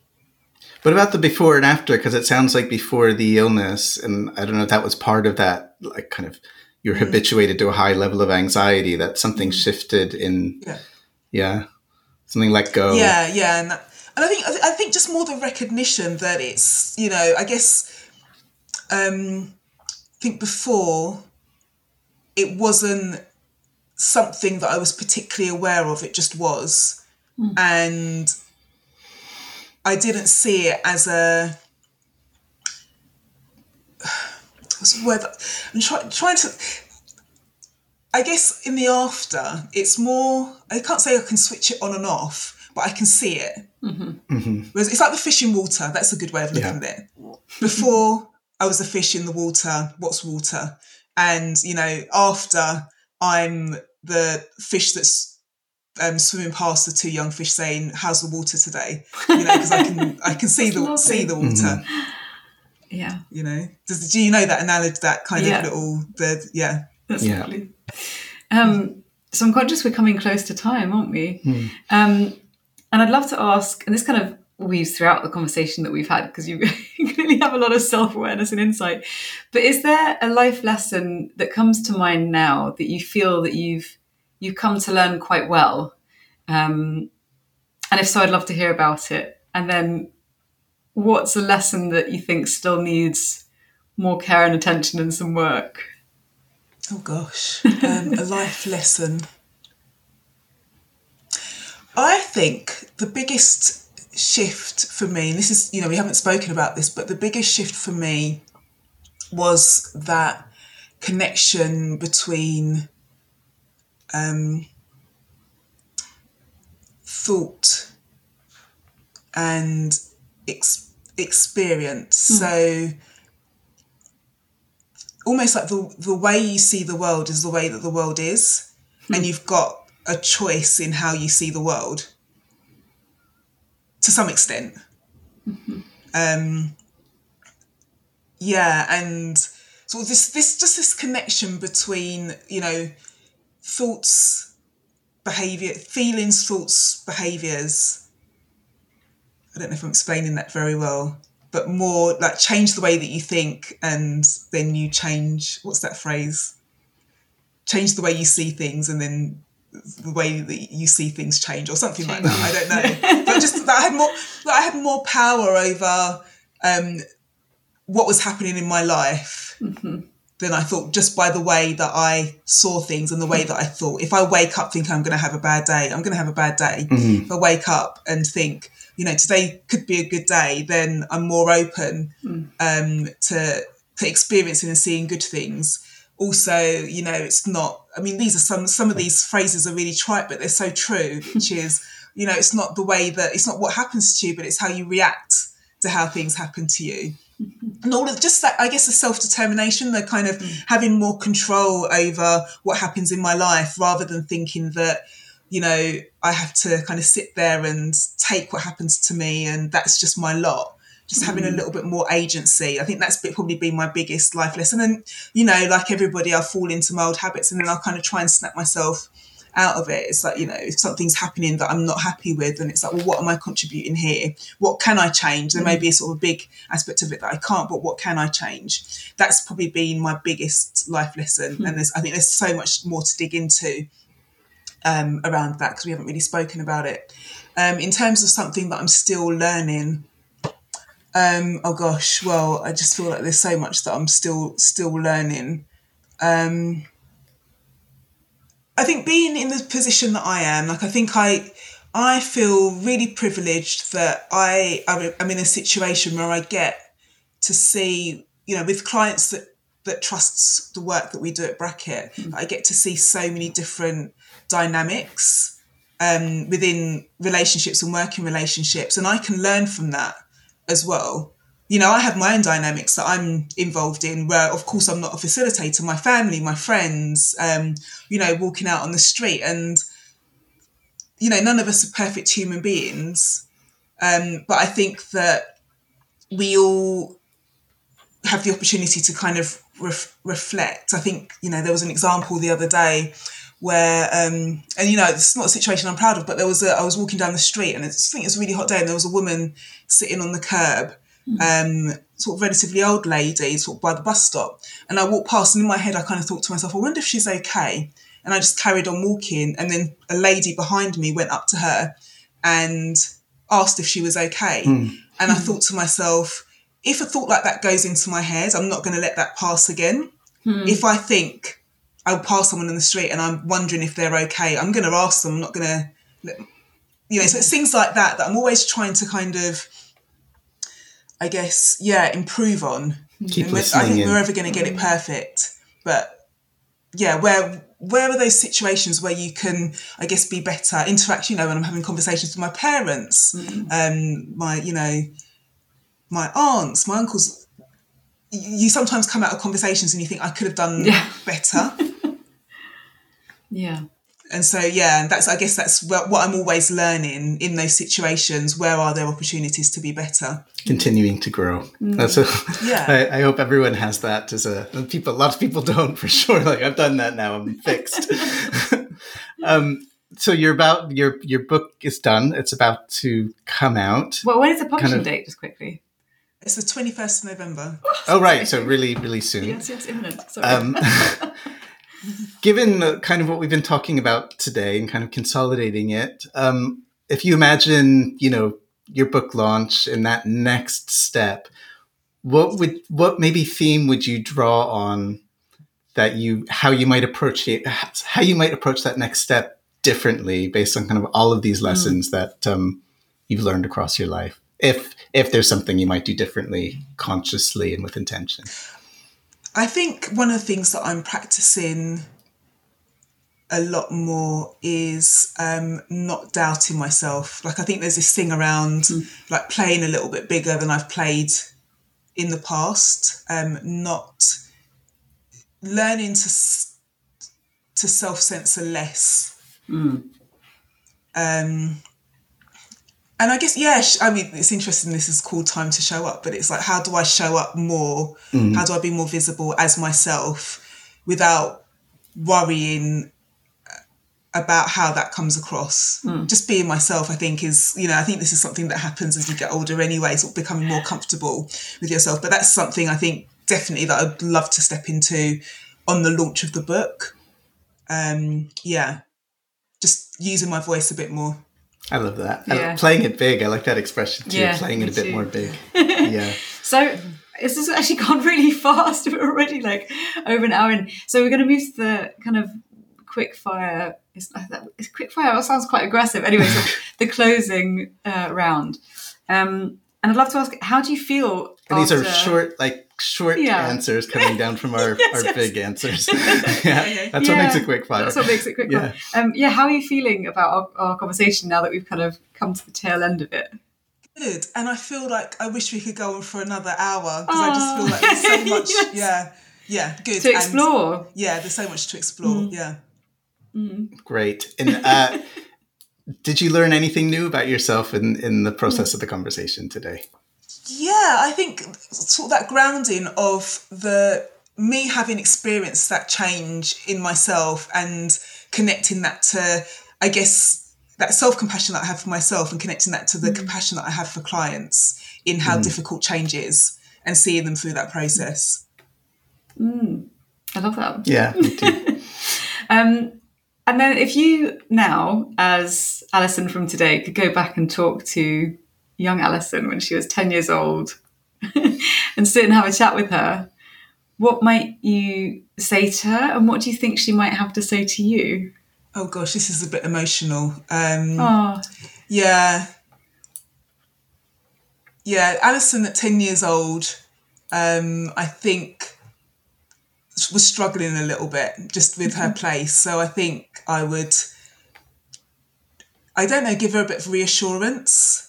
Speaker 1: what about the before and after? Because it sounds like before the illness, and I don't know if that was part of that, like kind of you're mm. habituated to a high level of anxiety, that something mm. shifted in,
Speaker 3: yeah.
Speaker 1: yeah, something let go.
Speaker 3: Yeah, yeah. And that, and I think I think just more the recognition that it's you know I guess um, I think before it wasn't something that I was particularly aware of. It just was, mm. and I didn't see it as a. What's the word? I'm try, trying to. I guess in the after, it's more. I can't say I can switch it on and off, but I can see it.
Speaker 1: Mm-hmm.
Speaker 3: Whereas it's like the fish in water. That's a good way of looking
Speaker 1: Yeah.
Speaker 3: at it. Before I was a fish in the water. What's water? And you know, after I'm the fish that's um, swimming past the two young fish, saying, "How's the water today?" You know, because I can I can see the
Speaker 4: That's
Speaker 3: see the
Speaker 4: lovely.
Speaker 3: water.
Speaker 4: Yeah,
Speaker 3: You know, Does, do you know that analogy? That kind
Speaker 4: Yeah.
Speaker 3: of little the yeah.
Speaker 4: that's
Speaker 1: Yeah.
Speaker 4: lovely. Um, so I'm conscious we're coming close to time, aren't we?
Speaker 1: Hmm.
Speaker 4: Um, and I'd love to ask, and this kind of weaves throughout the conversation that we've had because you clearly have a lot of self awareness and insight. But is there a life lesson that comes to mind now that you feel that you've you've come to learn quite well? Um, and if so, I'd love to hear about it. And then, what's a lesson that you think still needs more care and attention and some work?
Speaker 3: Oh gosh, um, a life lesson. I think the biggest shift for me, and this is, you know, we haven't spoken about this, but the biggest shift for me was that connection between um, thought and ex- experience. So almost like the the way you see the world is the way that the world is, and you've got a choice in how you see the world. To some extent, um, yeah, and so this this just this connection between you know thoughts, behavior, feelings, thoughts, behaviors. I don't know if I'm explaining that very well but more like change the way that you think and then you change what's that phrase change the way you see things and then the way that you see things change or something like that. I don't know. But just that i had more that i had more power over um what was happening in my life than i thought just by the way that i saw things and the way that i thought. If i wake up thinking i'm going to have a bad day i'm going to have a bad day. If i wake up and think you know today could be a good day then i'm more open um, to to experiencing and seeing good things. Also you know it's not i mean these are some some of these phrases are really trite but they're so true which is you know it's not the way that it's not what happens to you but it's how you react to how things happen to you. Mm-hmm. And all of just that i guess the self-determination the kind of mm. having more control over what happens in my life rather than thinking that you know i have to kind of sit there and take what happens to me and that's just my lot just having a little bit more agency. I think that's probably been my biggest life lesson. And you know like everybody i fall into my old habits and then i'll kind of try and snap myself out of it. It's like you know if something's happening that i'm not happy with and it's like well what am i contributing here? What can i change? There may be a sort of a big aspect of it that i can't but what can i change? That's probably been my biggest life lesson. And there's i think there's so much more to dig into um, around that because we haven't really spoken about it. Um, in terms of something that i'm still learning um, oh gosh well i just feel like there's so much that i'm still still learning. Um, I think being in the position that I am, like I think I, I feel really privileged that I I'm in a situation where I get to see, you know, with clients that that trusts the work that we do at Bracket, I get to see so many different dynamics um, within relationships and working relationships, and I can learn from that as well. You know, I have my own dynamics that I'm involved in where, of course, I'm not a facilitator, my family, my friends, um, you know, walking out on the street. And, you know, none of us are perfect human beings. Um, but I think that we all have the opportunity to kind of ref- reflect. I think, you know, there was an example the other day where, um, and you know, it's not a situation I'm proud of, but there was a, I was walking down the street and it's, I think it was a really hot day and there was a woman sitting on the curb um, sort of relatively old lady, sort of by the bus stop. And I walked past, and in my head, I kind of thought to myself, I wonder if she's okay. And I just carried on walking. And then a lady behind me went up to her and asked if she was okay. And I thought to myself, if a thought like that goes into my head, I'm not going to let that pass again. If I think I'll pass someone in the street and I'm wondering if they're okay, I'm going to ask them. I'm not going to, you know, so it's things like that that I'm always trying to kind of I guess, yeah, improve on.
Speaker 1: Keep
Speaker 3: I think
Speaker 1: in.
Speaker 3: we're ever going to get it perfect, but yeah, where where are those situations where you can, I guess, be better, interact, you know, when I'm having conversations with my parents, um, my, you know, my aunts, my uncles. You sometimes come out of conversations and you think I could have done
Speaker 2: Yeah.
Speaker 3: better.
Speaker 2: Yeah.
Speaker 3: and so yeah and that's i guess that's what, what i'm always learning in those situations where are there opportunities to be better
Speaker 1: continuing to grow. That's a,
Speaker 3: Yeah.
Speaker 1: I, I hope everyone has that as a people. A lot of people don't for sure. Like I've done that now. I'm fixed. um, so you're about your your book is done. It's about to come out.
Speaker 2: Well, when is the publishing
Speaker 1: of-
Speaker 2: date, just quickly?
Speaker 3: it's the 21st of november
Speaker 1: Oh right, so really really soon.
Speaker 2: Yes, yes, imminent. Sorry.
Speaker 1: Um, given uh, kind of what we've been talking about today and kind of consolidating it, um, if you imagine, you know, your book launch and that next step, what would what maybe theme would you draw on that you how you might approach it how you might approach that next step differently based on kind of all of these lessons that um, you've learned across your life if if there's something you might do differently consciously and with intention
Speaker 3: i think one of the things that i'm practicing a lot more is um, not doubting myself. Like i think there's this thing around like playing a little bit bigger than i've played in the past. Um, not learning to to self-censor less. Um, and I guess yeah, sh- I mean it's interesting. This is called time to show up, but it's like how do I show up more? How do I be more visible as myself without worrying about how that comes across? Just being myself, I think, is you know I think this is something that happens as you get older anyway. Sort of becoming more comfortable with yourself, but that's something I think definitely that I'd love to step into on the launch of the book. Um, yeah, just using my voice a bit more.
Speaker 1: I love that. I-
Speaker 2: Yeah.
Speaker 1: playing it big. I like that expression too.
Speaker 2: Yeah,
Speaker 1: playing it a bit
Speaker 2: too.
Speaker 1: more big. yeah.
Speaker 2: So this has actually gone really fast. We're already like over an hour in. So we're going to move to the kind of quick fire. It's, it's quick fire. Sounds quite aggressive. Anyway, so the closing uh, round. Um, and I'd love to ask, how do you feel?
Speaker 1: And these are short, like short
Speaker 2: Yeah.
Speaker 1: answers coming down from our,
Speaker 2: Yes,
Speaker 1: our
Speaker 2: yes.
Speaker 1: big answers. yeah.
Speaker 3: Okay.
Speaker 1: That's what makes it quick fire.
Speaker 2: That's what makes it quick.
Speaker 1: Yeah.
Speaker 2: Yeah. Um, yeah. How are you feeling about our, our conversation now that we've kind of come to the tail end of it?
Speaker 3: Good. And I feel like I wish we could go on for another hour because I just feel like there's so much.
Speaker 2: Yes.
Speaker 3: Yeah. Yeah. Good.
Speaker 2: To
Speaker 3: And,
Speaker 2: explore.
Speaker 3: yeah. There's so much to explore. Yeah.
Speaker 1: Great. And uh, did you learn anything new about yourself in, in the process of the conversation today?
Speaker 3: Yeah. I think sort of that grounding of the me having experienced that change in myself and connecting that to, I guess, that self compassion that I have for myself and connecting that to the mm. compassion that I have for clients in how mm. difficult change is and seeing them through that process. Mm.
Speaker 2: I love that.
Speaker 1: Yeah.
Speaker 2: Um, and then if you now, as Alison from today, could go back and talk to young Alison when she was 10 years old and sit and have a chat with her, what might you say to her and what do you think she might have to say to you?
Speaker 3: Oh gosh, this is a bit emotional. Um,
Speaker 2: Oh,
Speaker 3: Yeah. Yeah, Alison at 10 years old, um, I think was struggling a little bit just with her place. So I think I would, I don't know, give her a bit of reassurance.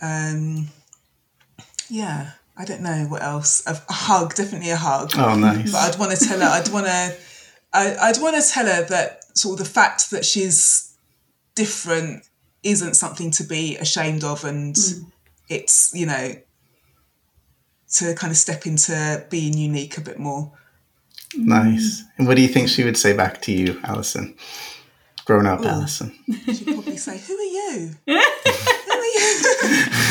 Speaker 3: Um, yeah, I don't know what else. A, a hug, definitely a hug.
Speaker 1: Oh, nice.
Speaker 3: But I'd want to tell her. I'd want to. I, I'd want to tell her that sort of the fact that she's different isn't something to be ashamed of, and it's you know to kind of step into being unique a bit more.
Speaker 1: Nice. And what do you think she would say back to you, Alison? Grown up Alison.
Speaker 3: She'd probably say, "Who are you? Who are you?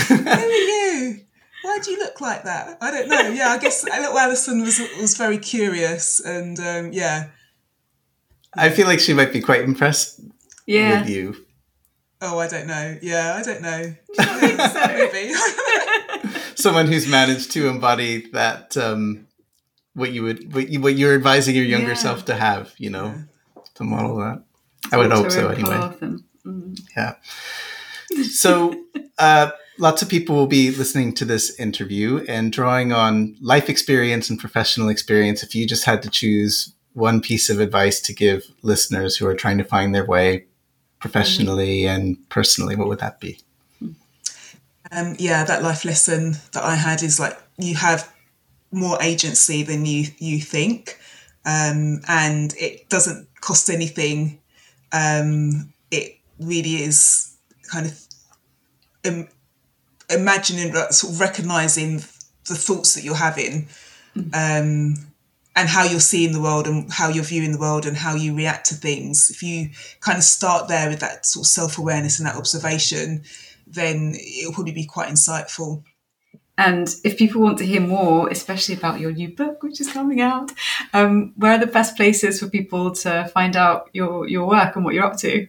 Speaker 3: Who are you? Why do you look like that? I don't know. Yeah, I guess little Alison was was very curious, and um, yeah,
Speaker 1: I feel like she might be quite impressed
Speaker 2: yeah.
Speaker 1: with you.
Speaker 3: Oh, I don't know. Yeah, I don't know. Maybe.
Speaker 1: Someone who's managed to embody that um, what you would what, you, what you're advising your younger
Speaker 2: Yeah.
Speaker 1: self to have, you know, to model that. I would hope so anyway.
Speaker 2: mm.
Speaker 1: Yeah. So uh, lots of people will be listening to this interview and drawing on life experience and professional experience. If you just had to choose one piece of advice to give listeners who are trying to find their way professionally mm-hmm. and personally, what would that be?
Speaker 3: Um, yeah, that life lesson that I had is like you have more agency than you you think, um, and it doesn't cost anything. Um, it really is kind of Im- imagining, sort of recognizing the thoughts that you're having, mm. um, and how you're seeing the world and how you're viewing the world and how you react to things. If you kind of start there with that sort of self awareness and that observation, then it'll probably be quite insightful.
Speaker 4: And if people want to hear more, especially about your new book, which is coming out, um, where are the best places for people to find out your, your work and what you're up to?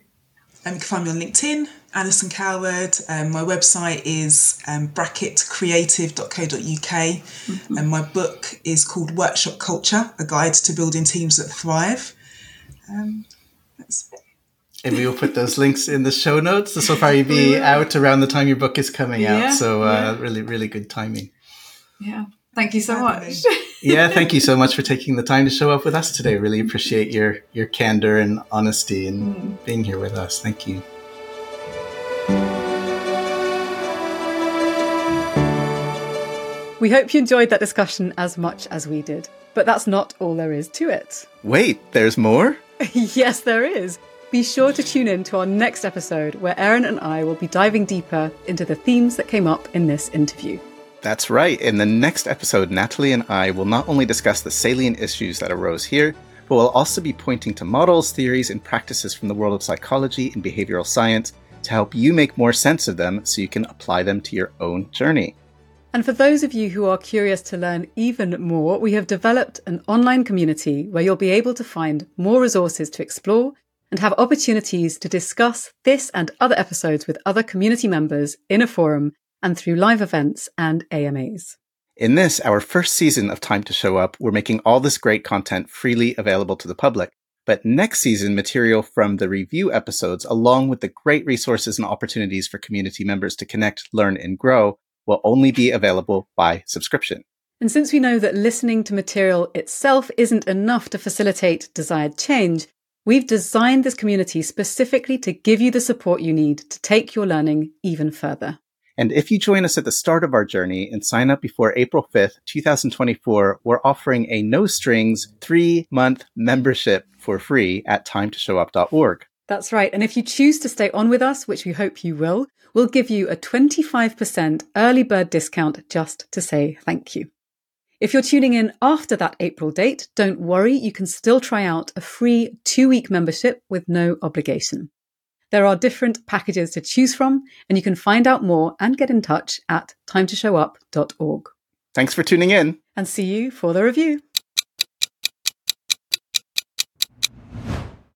Speaker 3: Um, you can find me on LinkedIn, Alison Coward. Um, my website is um, bracketcreative.co.uk. Mm-hmm. And my book is called Workshop Culture A Guide to Building Teams That Thrive. Um,
Speaker 1: that's it. And we will put those links in the show notes. This will probably be out around the time your book is coming yeah, out. So, uh, yeah. really, really good timing.
Speaker 4: Yeah. Thank you so much.
Speaker 1: yeah, thank you so much for taking the time to show up with us today. Really appreciate your your candor and honesty and mm. being here with us. Thank you.
Speaker 2: We hope you enjoyed that discussion as much as we did. But that's not all there is to it.
Speaker 1: Wait, there's more?
Speaker 2: yes, there is. Be sure to tune in to our next episode where Erin and I will be diving deeper into the themes that came up in this interview.
Speaker 1: That's right. In the next episode, Natalie and I will not only discuss the salient issues that arose here, but we'll also be pointing to models, theories, and practices from the world of psychology and behavioral science to help you make more sense of them so you can apply them to your own journey.
Speaker 2: And for those of you who are curious to learn even more, we have developed an online community where you'll be able to find more resources to explore and have opportunities to discuss this and other episodes with other community members in a forum and through live events and AMAs.
Speaker 1: In this, our first season of Time to Show Up, we're making all this great content freely available to the public. But next season, material from the review episodes, along with the great resources and opportunities for community members to connect, learn, and grow, will only be available by subscription.
Speaker 2: And since we know that listening to material itself isn't enough to facilitate desired change, We've designed this community specifically to give you the support you need to take your learning even further.
Speaker 1: And if you join us at the start of our journey and sign up before April 5th, 2024, we're offering a no strings three month membership for free at timetoshowup.org.
Speaker 2: That's right. And if you choose to stay on with us, which we hope you will, we'll give you a 25% early bird discount just to say thank you. If you're tuning in after that April date, don't worry, you can still try out a free two week membership with no obligation. There are different packages to choose from, and you can find out more and get in touch at timetoshowup.org.
Speaker 1: Thanks for tuning in.
Speaker 2: And see you for the review.